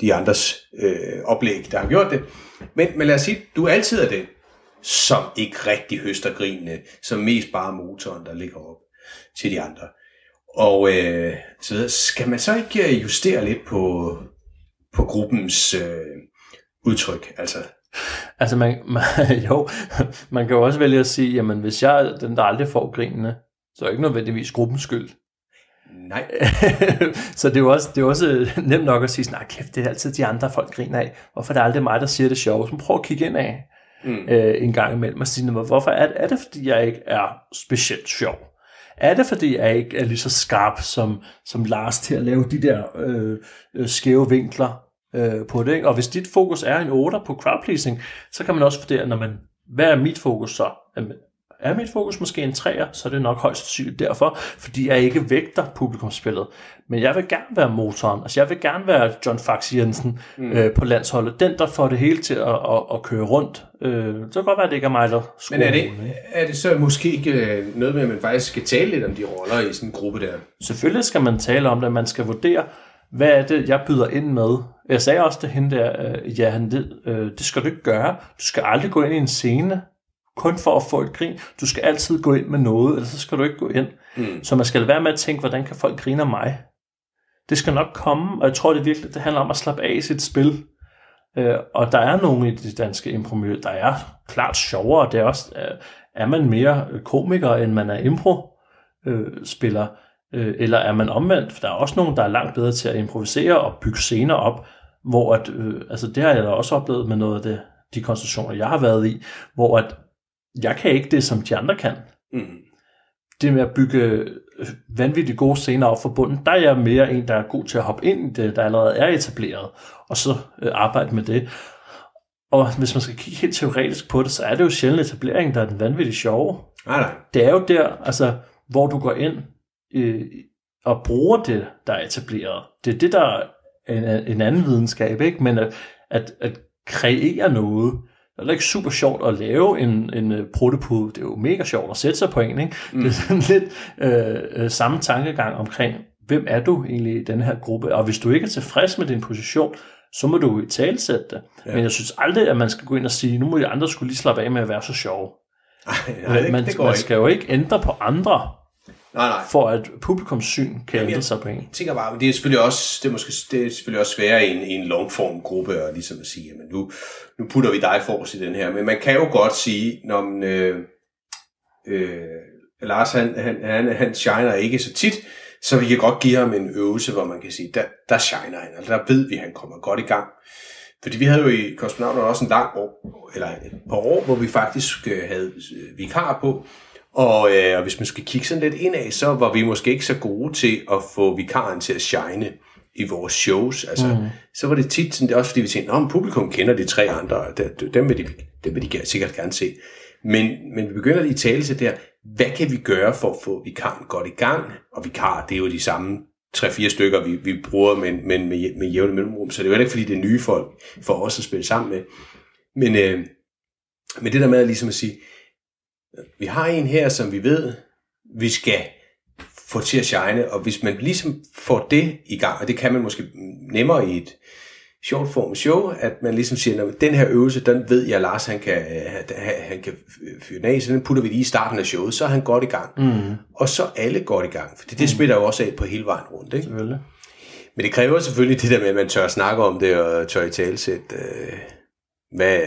Speaker 9: de andres øh, oplæg, der har gjort det. Men, men lad os sige, du altid er den, som ikke rigtig høster grinene, som mest bare motoren, der ligger op til de andre. Og øh, så videre. skal man så ikke øh, justere lidt på, på gruppens øh, udtryk? Altså,
Speaker 10: Altså, man, man, *laughs* jo, man kan jo også vælge at sige, jamen hvis jeg er den, der aldrig får grinene, så er det ikke nødvendigvis gruppens skyld.
Speaker 9: Nej. *laughs*
Speaker 10: så det er jo også, det er også nemt nok at sige, nej kæft, det er altid de andre folk griner af. Hvorfor er det aldrig mig, der siger det sjove? Så prøv at kigge ind af mm. øh, en gang imellem og sige, hvorfor er, er det, fordi jeg ikke er specielt sjov? Er det, fordi jeg ikke er lige så skarp som, som Lars til at lave de der øh, øh, skæve vinkler øh, på det? Ikke? Og hvis dit fokus er en 8 på crowd pleasing, så kan man også vurdere, når man, hvad er mit fokus så? Er mit fokus måske en træer, så er det nok højst sandsynligt derfor, fordi jeg ikke vægter publikumsspillet. Men jeg vil gerne være motoren, altså jeg vil gerne være John Fax Jensen mm. øh, på landsholdet, den der får det hele til at, at, at køre rundt. Øh, så kan godt være, at det ikke er mig, der
Speaker 9: Men er det, er det så måske ikke øh, noget med, at man faktisk skal tale lidt om de roller i sådan en gruppe der?
Speaker 10: Selvfølgelig skal man tale om det, man skal vurdere, hvad er det, jeg byder ind med? Jeg sagde også til hende der, øh, ja, det, øh, det skal du ikke gøre. Du skal aldrig gå ind i en scene, kun for at få et grin. Du skal altid gå ind med noget, ellers så skal du ikke gå ind. Mm. Så man skal være med at tænke, hvordan kan folk grine af mig? Det skal nok komme, og jeg tror det virkelig, det handler om at slappe af i sit spil. Øh, og der er nogle i det danske impromiljø, der er klart sjovere. Det er også, øh, er man mere komiker, end man er impro-spiller, øh, eller er man omvendt? For der er også nogen, der er langt bedre til at improvisere og bygge scener op, hvor at, øh, altså det har jeg da også oplevet med noget af det, de konstruktioner, jeg har været i, hvor at jeg kan ikke det, som de andre kan. Mm. Det med at bygge øh, vanvittigt gode scener op for bunden, der er jeg mere en, der er god til at hoppe ind i det, der allerede er etableret, og så øh, arbejde med det. Og hvis man skal kigge helt teoretisk på det, så er det jo sjældent etableringen, der er den vanvittigt sjove.
Speaker 9: Nej, nej.
Speaker 10: Det er jo der, altså, hvor du går ind øh, og bruger det, der er etableret. Det er det, der er en, en anden videnskab, ikke? Men at, at, at kreere noget, det er ikke super sjovt at lave en, en uh, prototype. Det er jo mega sjovt at sætte sig på en. Ikke? Mm. Det er sådan *laughs* lidt øh, øh, samme tankegang omkring, hvem er du egentlig i den her gruppe? Og hvis du ikke er tilfreds med din position, så må du i talsætte det. Ja. Men jeg synes aldrig, at man skal gå ind og sige, nu må de andre skulle lige slappe af med at være så sjove. Ej, nej, det, man, det man skal jo ikke ændre på andre.
Speaker 9: Nej, nej.
Speaker 10: For at publikums syn kan ændre sig på en.
Speaker 9: Tænker bare, det er selvfølgelig også, det er måske, det er selvfølgelig også sværere i en, i en longform gruppe, og ligesom at sige, jamen nu, nu putter vi dig forrest i den her. Men man kan jo godt sige, når man, øh, øh, Lars han, han, han, han shiner ikke så tit, så vi kan godt give ham en øvelse, hvor man kan sige, der, der shiner han, altså der ved vi, at han kommer godt i gang. Fordi vi havde jo i Kosmonauterne også en lang år, eller et par år, hvor vi faktisk øh, havde vikar på, og, øh, og hvis man skal kigge sådan lidt indad, så var vi måske ikke så gode til at få vikaren til at shine i vores shows. Altså, mm. Så var det tit sådan, det er også fordi vi tænkte, at publikum kender de tre andre, dem vil de, dem vil de sikkert gerne se. Men, men vi begynder at tale til der, hvad kan vi gøre for at få vikaren godt i gang? Og vikar, det er jo de samme tre-fire stykker, vi, vi bruger, men, men med, med jævne mellemrum, så det er jo ikke, fordi det er nye folk for os at spille sammen med. Men, øh, men det der med at, ligesom at sige, vi har en her, som vi ved, vi skal få til at shine, og hvis man ligesom får det i gang, og det kan man måske nemmere i et short form show, at man ligesom siger, at den her øvelse, den ved jeg, Lars han kan, han kan fyre af, så den putter vi lige i starten af showet, så er han godt i gang. Mm. Og så alle godt i gang, for det, det spiller jo også af på hele vejen rundt. Ikke?
Speaker 10: Selvfølgelig.
Speaker 9: Men det kræver selvfølgelig det der med, at man tør snakke om det, og tør i talsæt, øh, hvad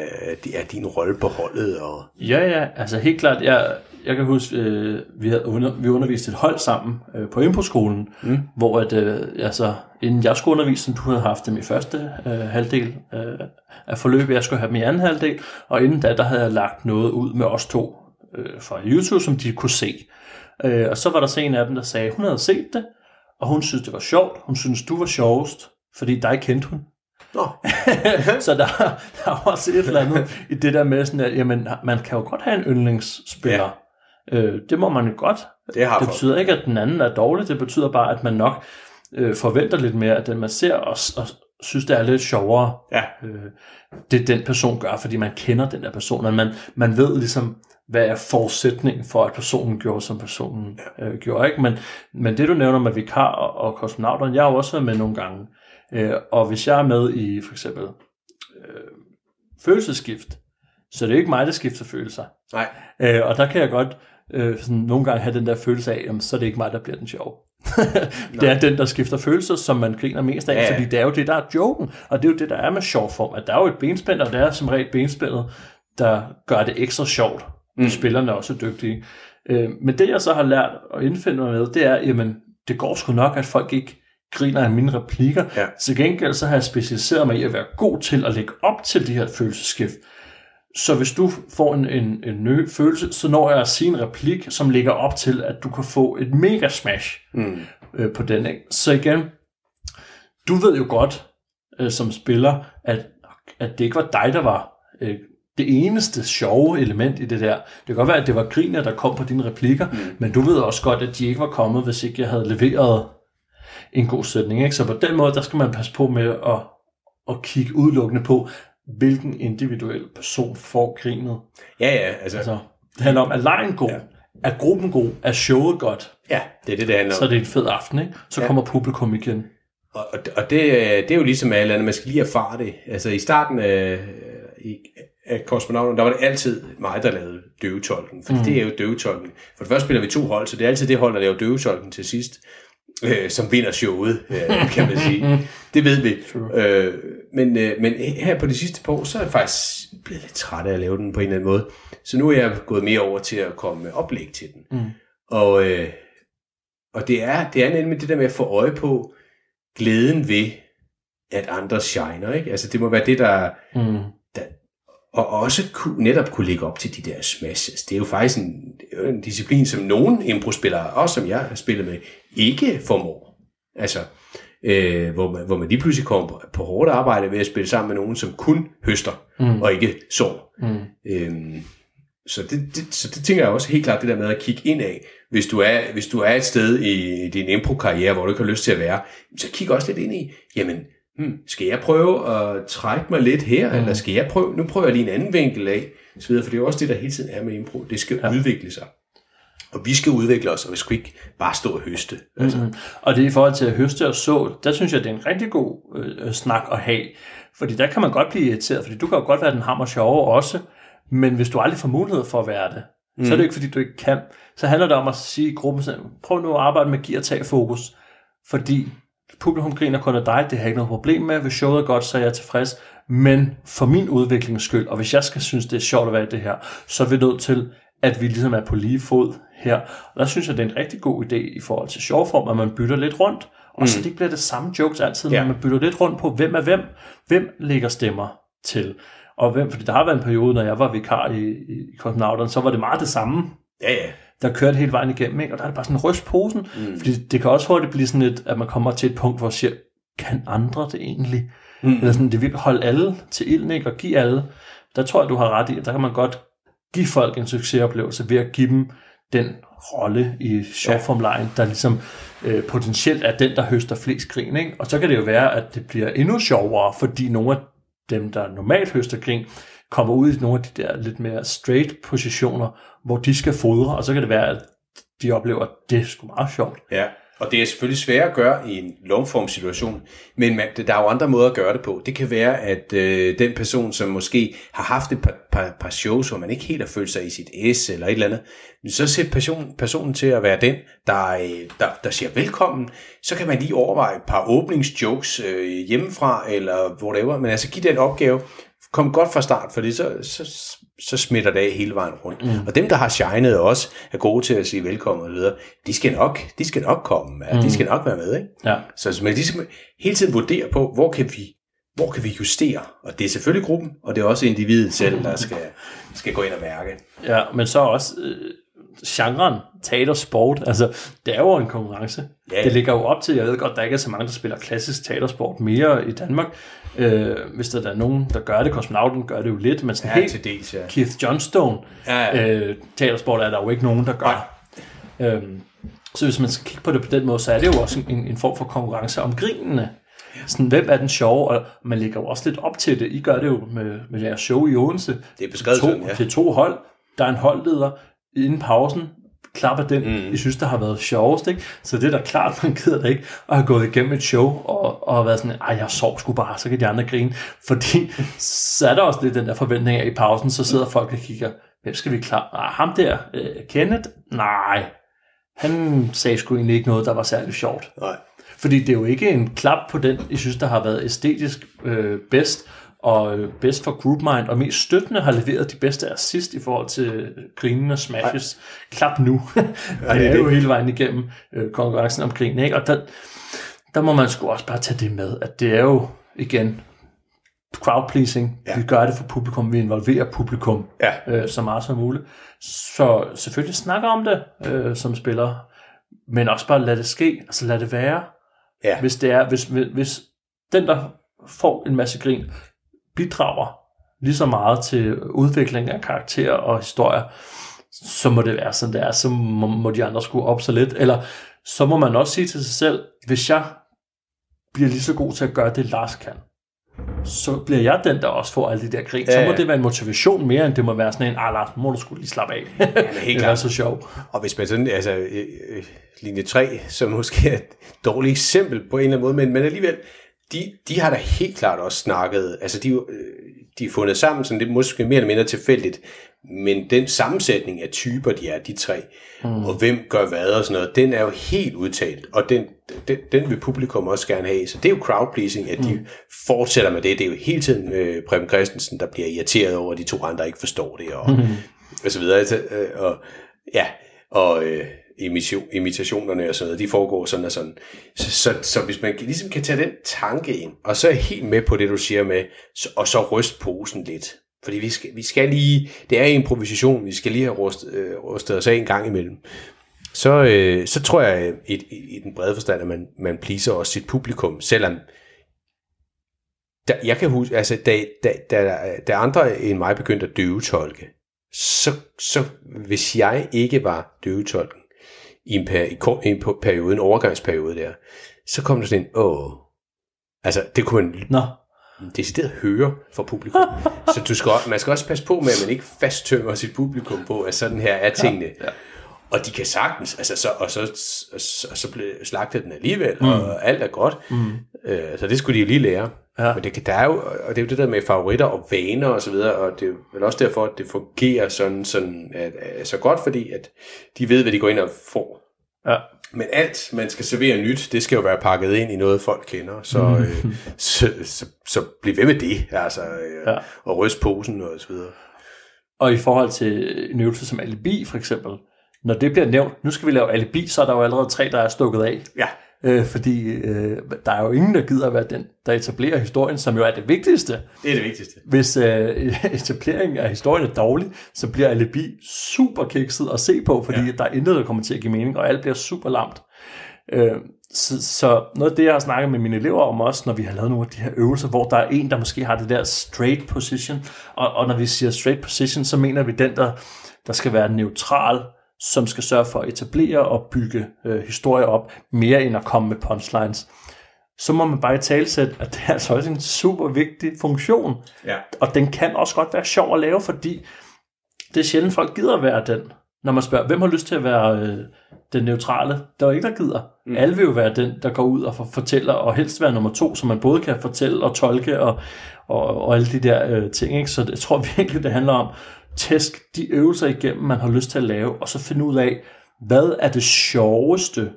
Speaker 9: er din rolle på holdet? Og...
Speaker 10: Ja, ja, altså helt klart. Jeg, jeg kan huske, øh, vi havde under, vi underviste et hold sammen øh, på Imposkolen, mm. hvor at, øh, altså, inden jeg skulle undervise, du havde haft dem i første øh, halvdel øh, af forløbet, jeg skulle have dem i anden halvdel, og inden da, der havde jeg lagt noget ud med os to øh, fra YouTube, som de kunne se. Øh, og så var der så en af dem, der sagde, hun havde set det, og hun synes, det var sjovt. Hun synes, du var sjovest, fordi dig kendte hun. Nå. *laughs* så der, der er også et eller andet i det der med, sådan at jamen, man kan jo godt have en yndlingsspiller. Ja. Øh, det må man jo godt.
Speaker 9: Det, har
Speaker 10: det betyder ikke, at den anden er dårlig. Det betyder bare, at man nok øh, forventer lidt mere, at den man ser, og, og, synes, det er lidt sjovere.
Speaker 9: Ja.
Speaker 10: Øh, det den person gør, fordi man kender den der person, og man, man ved ligesom, hvad er forudsætningen for, at personen gjorde, som personen øh, gjorde. Ikke? Men, men det, du nævner med vikar og, og kosmonauteren, jeg har jo også været med nogle gange. Øh, og hvis jeg er med i for eksempel øh, følelsesskift, så det er ikke mig, der skifter følelser.
Speaker 9: Nej.
Speaker 10: Øh, og der kan jeg godt øh, sådan, nogle gange have den der følelse af, jamen, så er det ikke mig, der bliver den sjov. *laughs* det er den, der skifter følelser, som man griner mest af,
Speaker 9: ja.
Speaker 10: ja. fordi det er jo det, der er joken. Og det er jo det, der er med sjov form. At der er jo et benspænd, og det er som regel benspændet, der gør det ekstra sjovt. Mm. Spillerne er også dygtige. Øh, men det, jeg så har lært at indfinde mig med, det er, jamen, det går sgu nok, at folk ikke griner af mine replikker.
Speaker 9: Ja.
Speaker 10: Til gengæld så har jeg specialiseret mig i at være god til at lægge op til de her følelsesskift. Så hvis du får en, en, en ny følelse, så når jeg at sige en replik, som ligger op til, at du kan få et mega smash
Speaker 9: Mm.
Speaker 10: øh, på den. Ikke? Så igen, du ved jo godt øh, som spiller, at, at det ikke var dig, der var øh, det eneste sjove element i det der. Det kan godt være, at det var griner, der kom på dine replikker, mm. men du ved også godt, at de ikke var kommet, hvis ikke jeg havde leveret en god sætning. Ikke? Så på den måde, der skal man passe på med at, at kigge udelukkende på, hvilken individuel person får grinet.
Speaker 9: Ja, ja, altså,
Speaker 10: Altså, det handler om, er lejen god? Ja. Er gruppen god? Er showet godt?
Speaker 9: ja, det er det, det handler
Speaker 10: Så
Speaker 9: om.
Speaker 10: er det en fed aften, ikke? Så
Speaker 9: Ja.
Speaker 10: kommer publikum igen.
Speaker 9: Og, og, og det, øh, det er jo ligesom alt andet, man skal lige erfare det. Altså i starten af, i, af Kosmonauten, der var det altid mig, der lavede døvetolken. For mm. det er jo døvetolken. For det første spiller vi to hold, så det er altid det hold, der laver døvetolken til sidst, øh, som vinder showet, øh, kan man sige. *laughs* Det ved vi. Øh, men, øh, men her på de sidste par år, så er jeg faktisk blevet lidt træt af at lave den på en eller anden måde. Så nu er jeg gået mere over til at komme med oplæg til den.
Speaker 10: Mm.
Speaker 9: Og, øh, og det er, det er nemlig det der med at få øje på glæden ved, at andre shiner. Ikke? Altså det må være det, der,
Speaker 10: Mm.
Speaker 9: og også kunne, netop kunne lægge op til de der smashes. Det er jo faktisk en, det en disciplin, som nogen improspillere, også som jeg har spillet med, ikke formår. Altså, øh, hvor, man, hvor man lige pludselig kommer på, på hårdt arbejde ved at spille sammen med nogen, som kun høster,
Speaker 10: Mm.
Speaker 9: og ikke sår.
Speaker 10: Mm.
Speaker 9: Øhm, så, det, det, så det tænker jeg også helt klart, det der med at kigge ind af. Hvis du er, hvis du er et sted i din impro-karriere, hvor du ikke har lyst til at være, så kig også lidt ind i, jamen, hmm, skal jeg prøve at trække mig lidt her, mm. eller skal jeg prøve, nu prøver jeg lige en anden vinkel af, så videre, for det er jo også det, der hele tiden er med impro. Det skal ja. udvikle sig. Og vi skal udvikle os, og vi skal ikke bare stå og høste. Altså.
Speaker 10: Mm-hmm. Og det er i forhold til at høste og så, der synes jeg, det er en rigtig god øh, snak at have. Fordi der kan man godt blive irriteret, fordi du kan jo godt være den hammer sjove også, men hvis du aldrig får mulighed for at være det, mm. så er det ikke, fordi du ikke kan. Så handler det om at sige i gruppen, sådan, prøv nu at arbejde med gear og tag fokus, fordi publikum griner kun af dig, det har jeg ikke noget problem med, hvis showet er godt, så er jeg tilfreds, men for min udviklings skyld, og hvis jeg skal synes, det er sjovt at være i det her, så er vi nødt til, at vi ligesom er på lige fod her. Og der synes jeg, det er en rigtig god idé i forhold til sjovform, at man bytter lidt rundt, og mm. så det ikke bliver det samme jokes altid,
Speaker 9: Ja.
Speaker 10: men man bytter lidt rundt på, hvem er hvem, hvem lægger stemmer til, og hvem, fordi der har været en periode, når jeg var vikar i, i Kosmonauterne, så var det meget det samme,
Speaker 9: Ja, ja.
Speaker 10: der kørte hele vejen igennem, ikke? og der er det bare sådan ryst posen, mm. fordi det kan også hurtigt blive sådan lidt, at man kommer til et punkt, hvor man siger, kan andre det egentlig? Mm. Eller sådan, det vil holde alle til ilden, ikke? og give alle. Der tror jeg, du har ret i, at der kan man godt give folk en succesoplevelse ved at give dem den rolle i sjovformlejen, der ligesom øh, potentielt er den, der høster flest grin. Ikke? Og så kan det jo være, at det bliver endnu sjovere, fordi nogle af dem, der normalt høster grin, kommer ud i nogle af de der lidt mere straight positioner, hvor de skal fodre, og så kan det være, at de oplever, at det er sgu meget sjovt.
Speaker 9: Ja, og det er selvfølgelig svært at gøre i en lovformsituation, men man, der er jo andre måder at gøre det på. Det kan være, at øh, den person, som måske har haft et par, par, par shows, hvor man ikke helt har følt sig i sit S eller et eller andet, men så sæt person, personen til at være den, der, øh, der, der siger velkommen. Så kan man lige overveje et par åbningsjokes øh, hjemmefra, eller whatever, men altså give den opgave, kom godt fra start, fordi så, så, så smitter det af hele vejen rundt. Mm. Og dem, der har shined også, er gode til at sige velkommen og videre, de skal nok, de skal nok komme, ja,
Speaker 10: Mm.
Speaker 9: de skal nok være med, ikke?
Speaker 10: Ja.
Speaker 9: Så, så man ligesom hele tiden vurdere på, hvor kan vi hvor kan vi justere? Og det er selvfølgelig gruppen, og det er også individet selv, der skal, skal gå ind og mærke.
Speaker 10: Ja, men så også øh, genren teatersport, altså det er jo en konkurrence.
Speaker 9: Ja.
Speaker 10: Det ligger jo op til, jeg ved godt, der ikke er så mange, der spiller klassisk teatersport mere i Danmark. Øh, hvis der er nogen, der gør det, kosmonauten gør det jo lidt, men sådan
Speaker 9: Ja,
Speaker 10: helt
Speaker 9: til dels, ja.
Speaker 10: Keith Johnstone
Speaker 9: Ja, ja.
Speaker 10: Øh, teatersport er der jo ikke nogen, der gør. Øhm, så hvis man skal kigge på det på den måde, så er det jo også en, en form for konkurrence om grinene. Sådan, hvem er den sjove? Og man lægger jo også lidt op til det. I gør det jo med, med jeres show i Odense.
Speaker 9: Det er beskrevet
Speaker 10: to,
Speaker 9: sådan, ja.
Speaker 10: Er to hold. Der er en holdleder. Inden pausen klapper den,
Speaker 9: Mm.
Speaker 10: I synes, der har været sjovest. Ikke? Så det er da klart, man gider da ikke at have gået igennem et show og, og været sådan, ej, jeg sov sgu bare, så kan de andre grine. Fordi så er der også lidt den der forventning af i pausen, så sidder folk og kigger, hvem skal vi klare? Ah, ham der, øh, Kenneth? Nej, han sagde sgu egentlig ikke noget, der var særlig sjovt.
Speaker 9: Nej.
Speaker 10: Fordi det er jo ikke en klap på den, jeg synes, der har været æstetisk øh, bedst, og øh, bedst for GroupMind, og mest støttende har leveret de bedste assist i forhold til grinende smashes. Ej. Klap nu. *laughs* det
Speaker 9: det er
Speaker 10: jo hele vejen igennem øh, konkurrencen om grin, ikke? Og der, der må man sgu også bare tage det med, at det er jo, igen, crowd pleasing.
Speaker 9: Ja.
Speaker 10: Vi gør det for publikum, vi involverer publikum
Speaker 9: Ja.
Speaker 10: øh, så meget som muligt. Så selvfølgelig snakke om det øh, som spiller, men også bare lade det ske, altså lade det være.
Speaker 9: Ja.
Speaker 10: Hvis det er, hvis, hvis, hvis den, der får en masse grin, bidrager lige så meget til udvikling af karakterer og historier, så må det være sådan, det er. Så må, må de andre skrue op så lidt. Eller så må man også sige til sig selv, hvis jeg bliver lige så god til at gøre det, Lars kan, så bliver jeg den, der også får alle de der grin.
Speaker 9: Ja,
Speaker 10: Så må
Speaker 9: ja.
Speaker 10: det være en motivation mere, end det må være sådan en, ah Lars, må du skulle lige slappe af.
Speaker 9: helt *laughs*
Speaker 10: det er
Speaker 9: klart.
Speaker 10: så sjovt.
Speaker 9: Og hvis man sådan, altså øh, øh, linje 3, som måske er et dårligt eksempel på en eller anden måde, men, men alligevel, de, de har da helt klart også snakket, altså de, øh, de er fundet sammen, sådan det er måske mere eller mindre tilfældigt, men den sammensætning af typer, de er, de tre, mm. og hvem gør hvad og sådan noget, den er jo helt udtalt, og den, den, den vil publikum også gerne have. Så det er jo crowd pleasing, at de
Speaker 10: Mm.
Speaker 9: fortsætter med det. Det er jo hele tiden øh, Preben Christensen, der bliver irriteret over, at de to andre ikke forstår det, og,
Speaker 10: Mm.
Speaker 9: og så videre. Altså, øh, og, ja, og øh, imitation, imitationerne og sådan noget, de foregår sådan og sådan. Så, så, så hvis man ligesom kan tage den tanke ind, og så er jeg helt med på det, du siger med, og så ryst posen lidt. Fordi vi skal, vi skal lige, det er improvisation, vi skal lige have rust, øh, rustet os af en gang imellem. Så, øh, så tror jeg i, i, i den brede forstand, at man, man pleaser også sit publikum, selvom der, jeg kan huske, altså da, da, da, da andre end mig begyndte at døvetolke, så, så hvis jeg ikke var døvetolken i en, per, i, kort- en periode, en overgangsperiode der, så kom der sådan en, åh, altså det kunne man
Speaker 10: Nå.
Speaker 9: decideret høre fra publikum. *laughs* så du skal, man skal også passe på med, at man ikke fasttømmer sit publikum på, at sådan her er tingene. Ja. Og de kan sagtens, altså så, og så, så, så blev slagtet den alligevel, mm. og alt er godt.
Speaker 10: Mm.
Speaker 9: Øh, så det skulle de jo lige lære.
Speaker 10: Ja.
Speaker 9: Men det, kan- der er jo, og det er jo det der med favoritter og vaner og så videre, og det er vel også derfor, at det fungerer sådan, sådan at, at, så godt, fordi at de ved, hvad de går ind og får.
Speaker 10: Ja.
Speaker 9: Men alt, man skal servere nyt, det skal jo være pakket ind i noget, folk kender. Så,
Speaker 10: Mm.
Speaker 9: øh, så, så, så bliv ved med det, altså, øh,
Speaker 10: Ja.
Speaker 9: og ryst posen og så videre.
Speaker 10: Og i forhold til en øvelse som alibi, for eksempel, når det bliver nævnt, nu skal vi lave alibi, så er der jo allerede tre, der er stukket af.
Speaker 9: Ja.
Speaker 10: Øh, fordi øh, der er jo ingen, der gider at være den, der etablerer historien, som jo er det vigtigste.
Speaker 9: Det er det vigtigste.
Speaker 10: Hvis øh, *laughs* etableringen af historien er dårlig, så bliver alibi super kikset at se på, fordi ja. der er intet, der kommer til at give mening, og alt bliver super lamt. Øh, så, så noget af det, jeg har snakket med mine elever om også, når vi har lavet nogle af de her øvelser, hvor der er en, der måske har det der straight position, og, og når vi siger straight position, så mener vi den, der, der skal være neutral, som skal sørge for at etablere og bygge øh, historier op, mere end at komme med punchlines. Så må man bare i talsætte, at det er altså også en super vigtig funktion.
Speaker 9: Ja.
Speaker 10: Og den kan også godt være sjov at lave, fordi det er sjældent, folk gider at være den. Når man spørger, hvem har lyst til at være øh, den neutrale? Der er jo ikke, der gider. Mm. Alle vil jo være den, der går ud og for, fortæller, og helst være nummer to, så man både kan fortælle og tolke og, og, og alle de der øh, ting. Ikke? Så jeg tror *laughs* virkelig, det handler om, tæsk de øvelser igennem, man har lyst til at lave, og så finde ud af, hvad er det sjoveste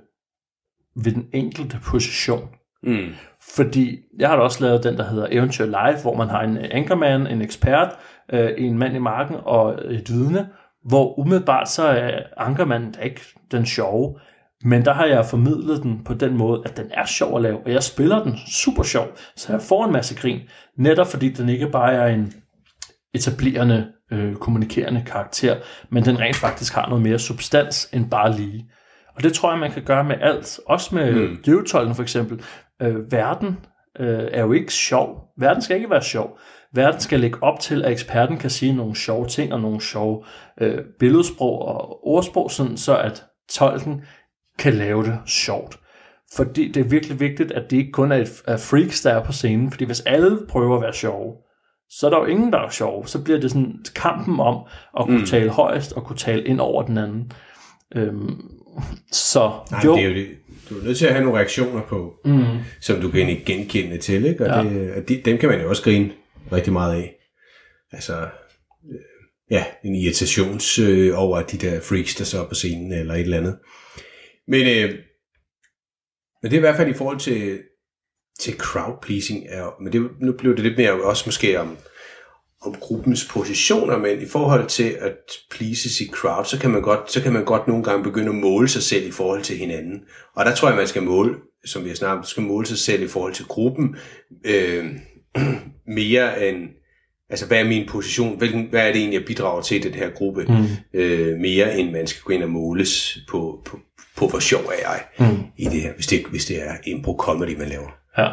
Speaker 10: ved den enkelte position.
Speaker 9: Mm.
Speaker 10: Fordi jeg har da også lavet den, der hedder Eventyr Live, hvor man har en anchorman, en ekspert, øh, en mand i marken og et vidne, hvor umiddelbart så er ankermanden ikke den sjove, men der har jeg formidlet den på den måde, at den er sjov at lave, og jeg spiller den super sjov, så jeg får en masse grin, netop fordi den ikke bare er en etablerende, øh, kommunikerende karakter, men den rent faktisk har noget mere substans end bare lige. Og det tror jeg, man kan gøre med alt. Også med
Speaker 9: Mm.
Speaker 10: døvetolken for eksempel. Øh, verden øh, er jo ikke sjov. Verden skal ikke være sjov. Verden skal lægge op til, at eksperten kan sige nogle sjove ting og nogle sjove øh, billedsprog og ordsprog, sådan så at tolken kan lave det sjovt. fordi det er virkelig vigtigt, at det ikke kun er, et, er freaks, der er på scenen, fordi hvis alle prøver at være sjove, så er der jo ingen, der er sjov. Så bliver det sådan kampen om at kunne mm. tale højst og kunne tale ind over den anden. Øhm, så
Speaker 9: Nej,
Speaker 10: jo,
Speaker 9: det er jo det. Du er nødt til at have nogle reaktioner på,
Speaker 10: mm,
Speaker 9: som du kan genkende til, ikke? Og,
Speaker 10: Ja.
Speaker 9: det, de, dem kan man jo også grine rigtig meget af. Altså, øh, ja, en irritations øh, over de der freaks, der så er på scenen, eller et eller andet. Men, øh, men det er i hvert fald i forhold til, til crowd pleasing, er, men det, nu blev det lidt mere også måske om, om gruppens positioner, men i forhold til at please sit crowd, så kan man godt, så kan man godt nogle gange begynde at måle sig selv i forhold til hinanden. Og der tror jeg, man skal måle, som vi har snakket om, skal måle sig selv i forhold til gruppen, øh, *clears throat* mere end, altså hvad er min position, hvilken, hvad er det egentlig, jeg bidrager til i den her gruppe,
Speaker 10: Mm.
Speaker 9: øh, mere end man skal gå ind og måles på, på, på hvor sjov er jeg
Speaker 10: Mm.
Speaker 9: i det her, hvis det, hvis det er impro-comedy, man laver
Speaker 10: ja.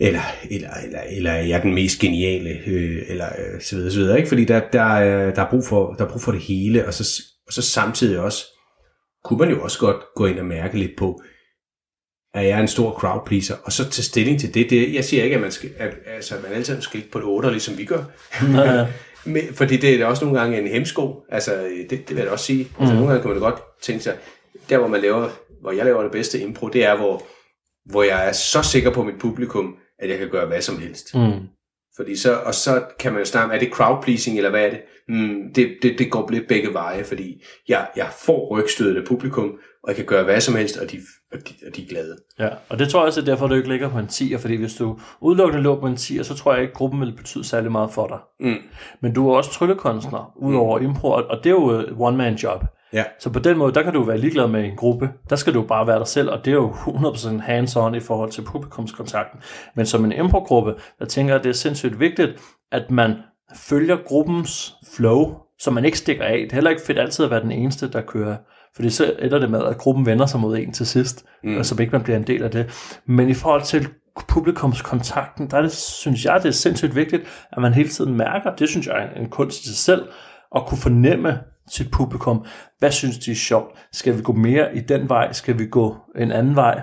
Speaker 9: eller, eller, eller, eller er jeg den mest geniale, øh, eller øh, så videre, så videre, ikke? Fordi der, der, er, der, er brug for, der er brug for det hele, og så, og så samtidig også, kunne man jo også godt gå ind og mærke lidt på, er jeg en stor crowd pleaser, og så tage stilling til det. det jeg siger ikke, at man, skal, at, altså, at man altid skal ligge på et 8, ligesom vi gør. *laughs*
Speaker 10: Ja. *laughs*
Speaker 9: Men, fordi det er da også nogle gange en hemsko. Altså, det, det vil jeg da også sige. Altså,
Speaker 10: Mm.
Speaker 9: nogle gange kan man da godt tænke sig, der hvor man laver, hvor jeg laver det bedste impro, det er, hvor, hvor jeg er så sikker på mit publikum, at jeg kan gøre hvad som helst.
Speaker 10: Mm.
Speaker 9: Fordi så, og så kan man jo snakke, er det crowd pleasing, eller hvad er det? Mm, det, det, det går lidt begge veje, fordi jeg, jeg får rygstødet af publikum, og jeg kan gøre hvad som helst, og de, og de, og de er glade.
Speaker 10: Ja, og det tror jeg også er derfor, du ikke ligger på en 10'er, fordi hvis du udelukkende lå på en 10'er, så tror jeg ikke, gruppen vil betyde særlig meget for dig.
Speaker 9: Mm.
Speaker 10: Men du er også tryllekunstner, udover mm. impro, og det er jo one-man-job.
Speaker 9: Ja.
Speaker 10: Så på den måde, der kan du være ligeglad med en gruppe. Der skal du bare være dig selv, og det er jo 100% hands-on i forhold til publikumskontakten. Men som en impro-gruppe, der tænker jeg, det er sindssygt vigtigt, at man følger gruppens flow, så man ikke stikker af. Det er heller ikke fedt altid at være den eneste, der kører. Fordi så ender det med, at gruppen vender sig mod en til sidst, mm. og så ikke man bliver en del af det. Men i forhold til publikumskontakten, der er det, synes jeg, det er sindssygt vigtigt, at man hele tiden mærker, det synes jeg er en kunst i sig selv, at kunne fornemme sit publikum, hvad synes de er sjovt? Skal vi gå mere i den vej? Skal vi gå en anden vej?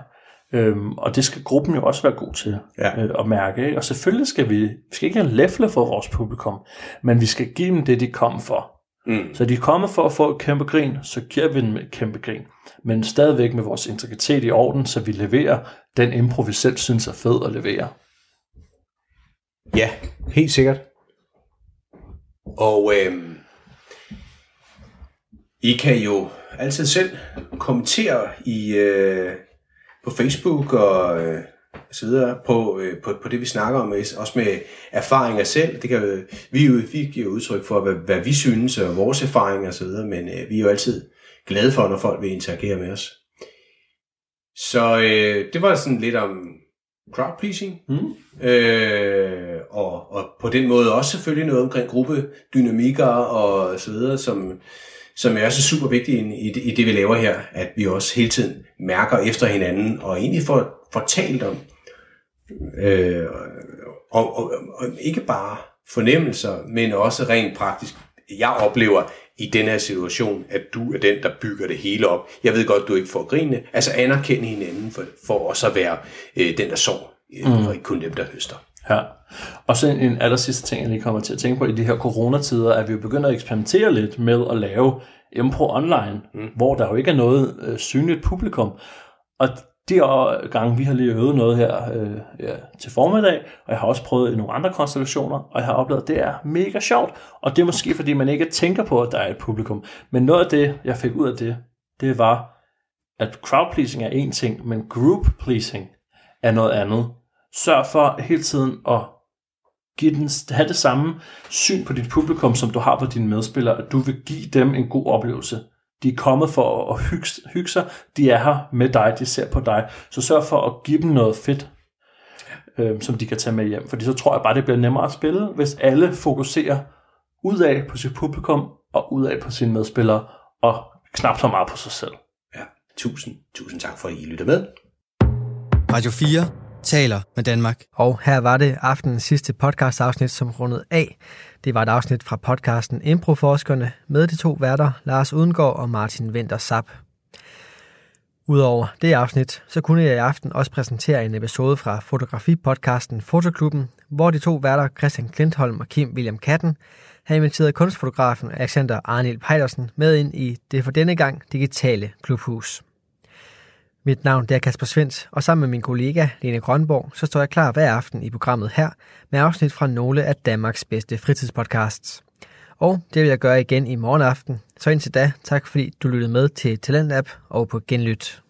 Speaker 10: Øhm, og det skal gruppen jo også være god til
Speaker 9: Ja.
Speaker 10: øh, at mærke. Ikke? Og selvfølgelig skal vi, vi skal ikke læfle for vores publikum, men vi skal give dem det, de kom for.
Speaker 9: Mm.
Speaker 10: Så de er kommet for at få et kæmpe grin, så giver vi dem et kæmpe grin. Men stadigvæk med vores integritet i orden, så vi leverer den impro, vi selv synes er fed at levere.
Speaker 9: Ja, helt sikkert. Og øhm, I kan jo altid selv kommentere i øh, på Facebook og øh, så videre på, øh, på, på det, vi snakker om, også med erfaringer selv. Det kan jo, vi, jo, vi giver udtryk for, hvad, hvad vi synes og vores erfaringer videre, men øh, vi er jo altid glade for, når folk vil interagere med os. Så øh, det var sådan lidt om crowd pleasing.
Speaker 10: Mm.
Speaker 9: Øh, og, og på den måde også selvfølgelig noget omkring gruppedynamikker og så videre, som, som er også super vigtigt i, i, det, i det, vi laver her, at vi også hele tiden mærker efter hinanden, og egentlig får, får talt om, øh, og, og, og ikke bare fornemmelser, men også rent praktisk. Jeg oplever i den her situation, at du er den, der bygger det hele op. Jeg ved godt, du ikke får grine. Altså anerkende hinanden for, for også at være øh, den, der sår, øh,
Speaker 10: Mm.
Speaker 9: og ikke kun dem, der høster.
Speaker 10: Ja. Og så en, en aller sidste ting, jeg lige kommer til at tænke på i de her coronatider, at vi jo begynder at eksperimentere lidt med at lave impro online, mm. hvor der jo ikke er noget øh, synligt publikum. Og de gange, vi har lige øvet noget her øh, ja, til formiddag, og jeg har også prøvet i nogle andre konstellationer, og jeg har oplevet, at det er mega sjovt. Og det er måske, fordi man ikke tænker på, at der er et publikum. Men noget af det, jeg fik ud af det, det var, at crowd pleasing er en ting, men group pleasing er noget andet. Sørg for hele tiden at give den, have det samme syn på dit publikum, som du har på dine medspillere, at du vil give dem en god oplevelse. De er kommet for at hygge, hygge sig, de er her med dig, de ser på dig. Så sørg for at give dem noget fedt, øh, som de kan tage med hjem. Fordi så tror jeg bare, det bliver nemmere at spille, hvis alle fokuserer udad på sit publikum og udad på sine medspillere, og knap så meget på sig selv.
Speaker 9: Ja, tusind, tusind tak for, at I lytter med.
Speaker 1: Radio 4 taler med Danmark.
Speaker 2: Og her var det aftenens sidste podcast-afsnit, som rundet af. Det var et afsnit fra podcasten Improforskerne med de to værter, Lars Udengård og Martin Venter Sap. Udover det afsnit, så kunne jeg i aften også præsentere en episode fra fotografipodcasten Fotoklubben, hvor de to værter Christian Klintholm og Kim William Katten har inviteret kunstfotografen Alexander Arnil Pejdersen med ind i det for denne gang digitale klubhus. Mit navn det er Kasper Svens, og sammen med min kollega Lene Grønborg, så står jeg klar hver aften i programmet her med afsnit fra nogle af Danmarks bedste fritidspodcasts. Og det vil jeg gøre igen i morgen aften. Så indtil da, tak fordi du lyttede med til Talentlab og på genlyt.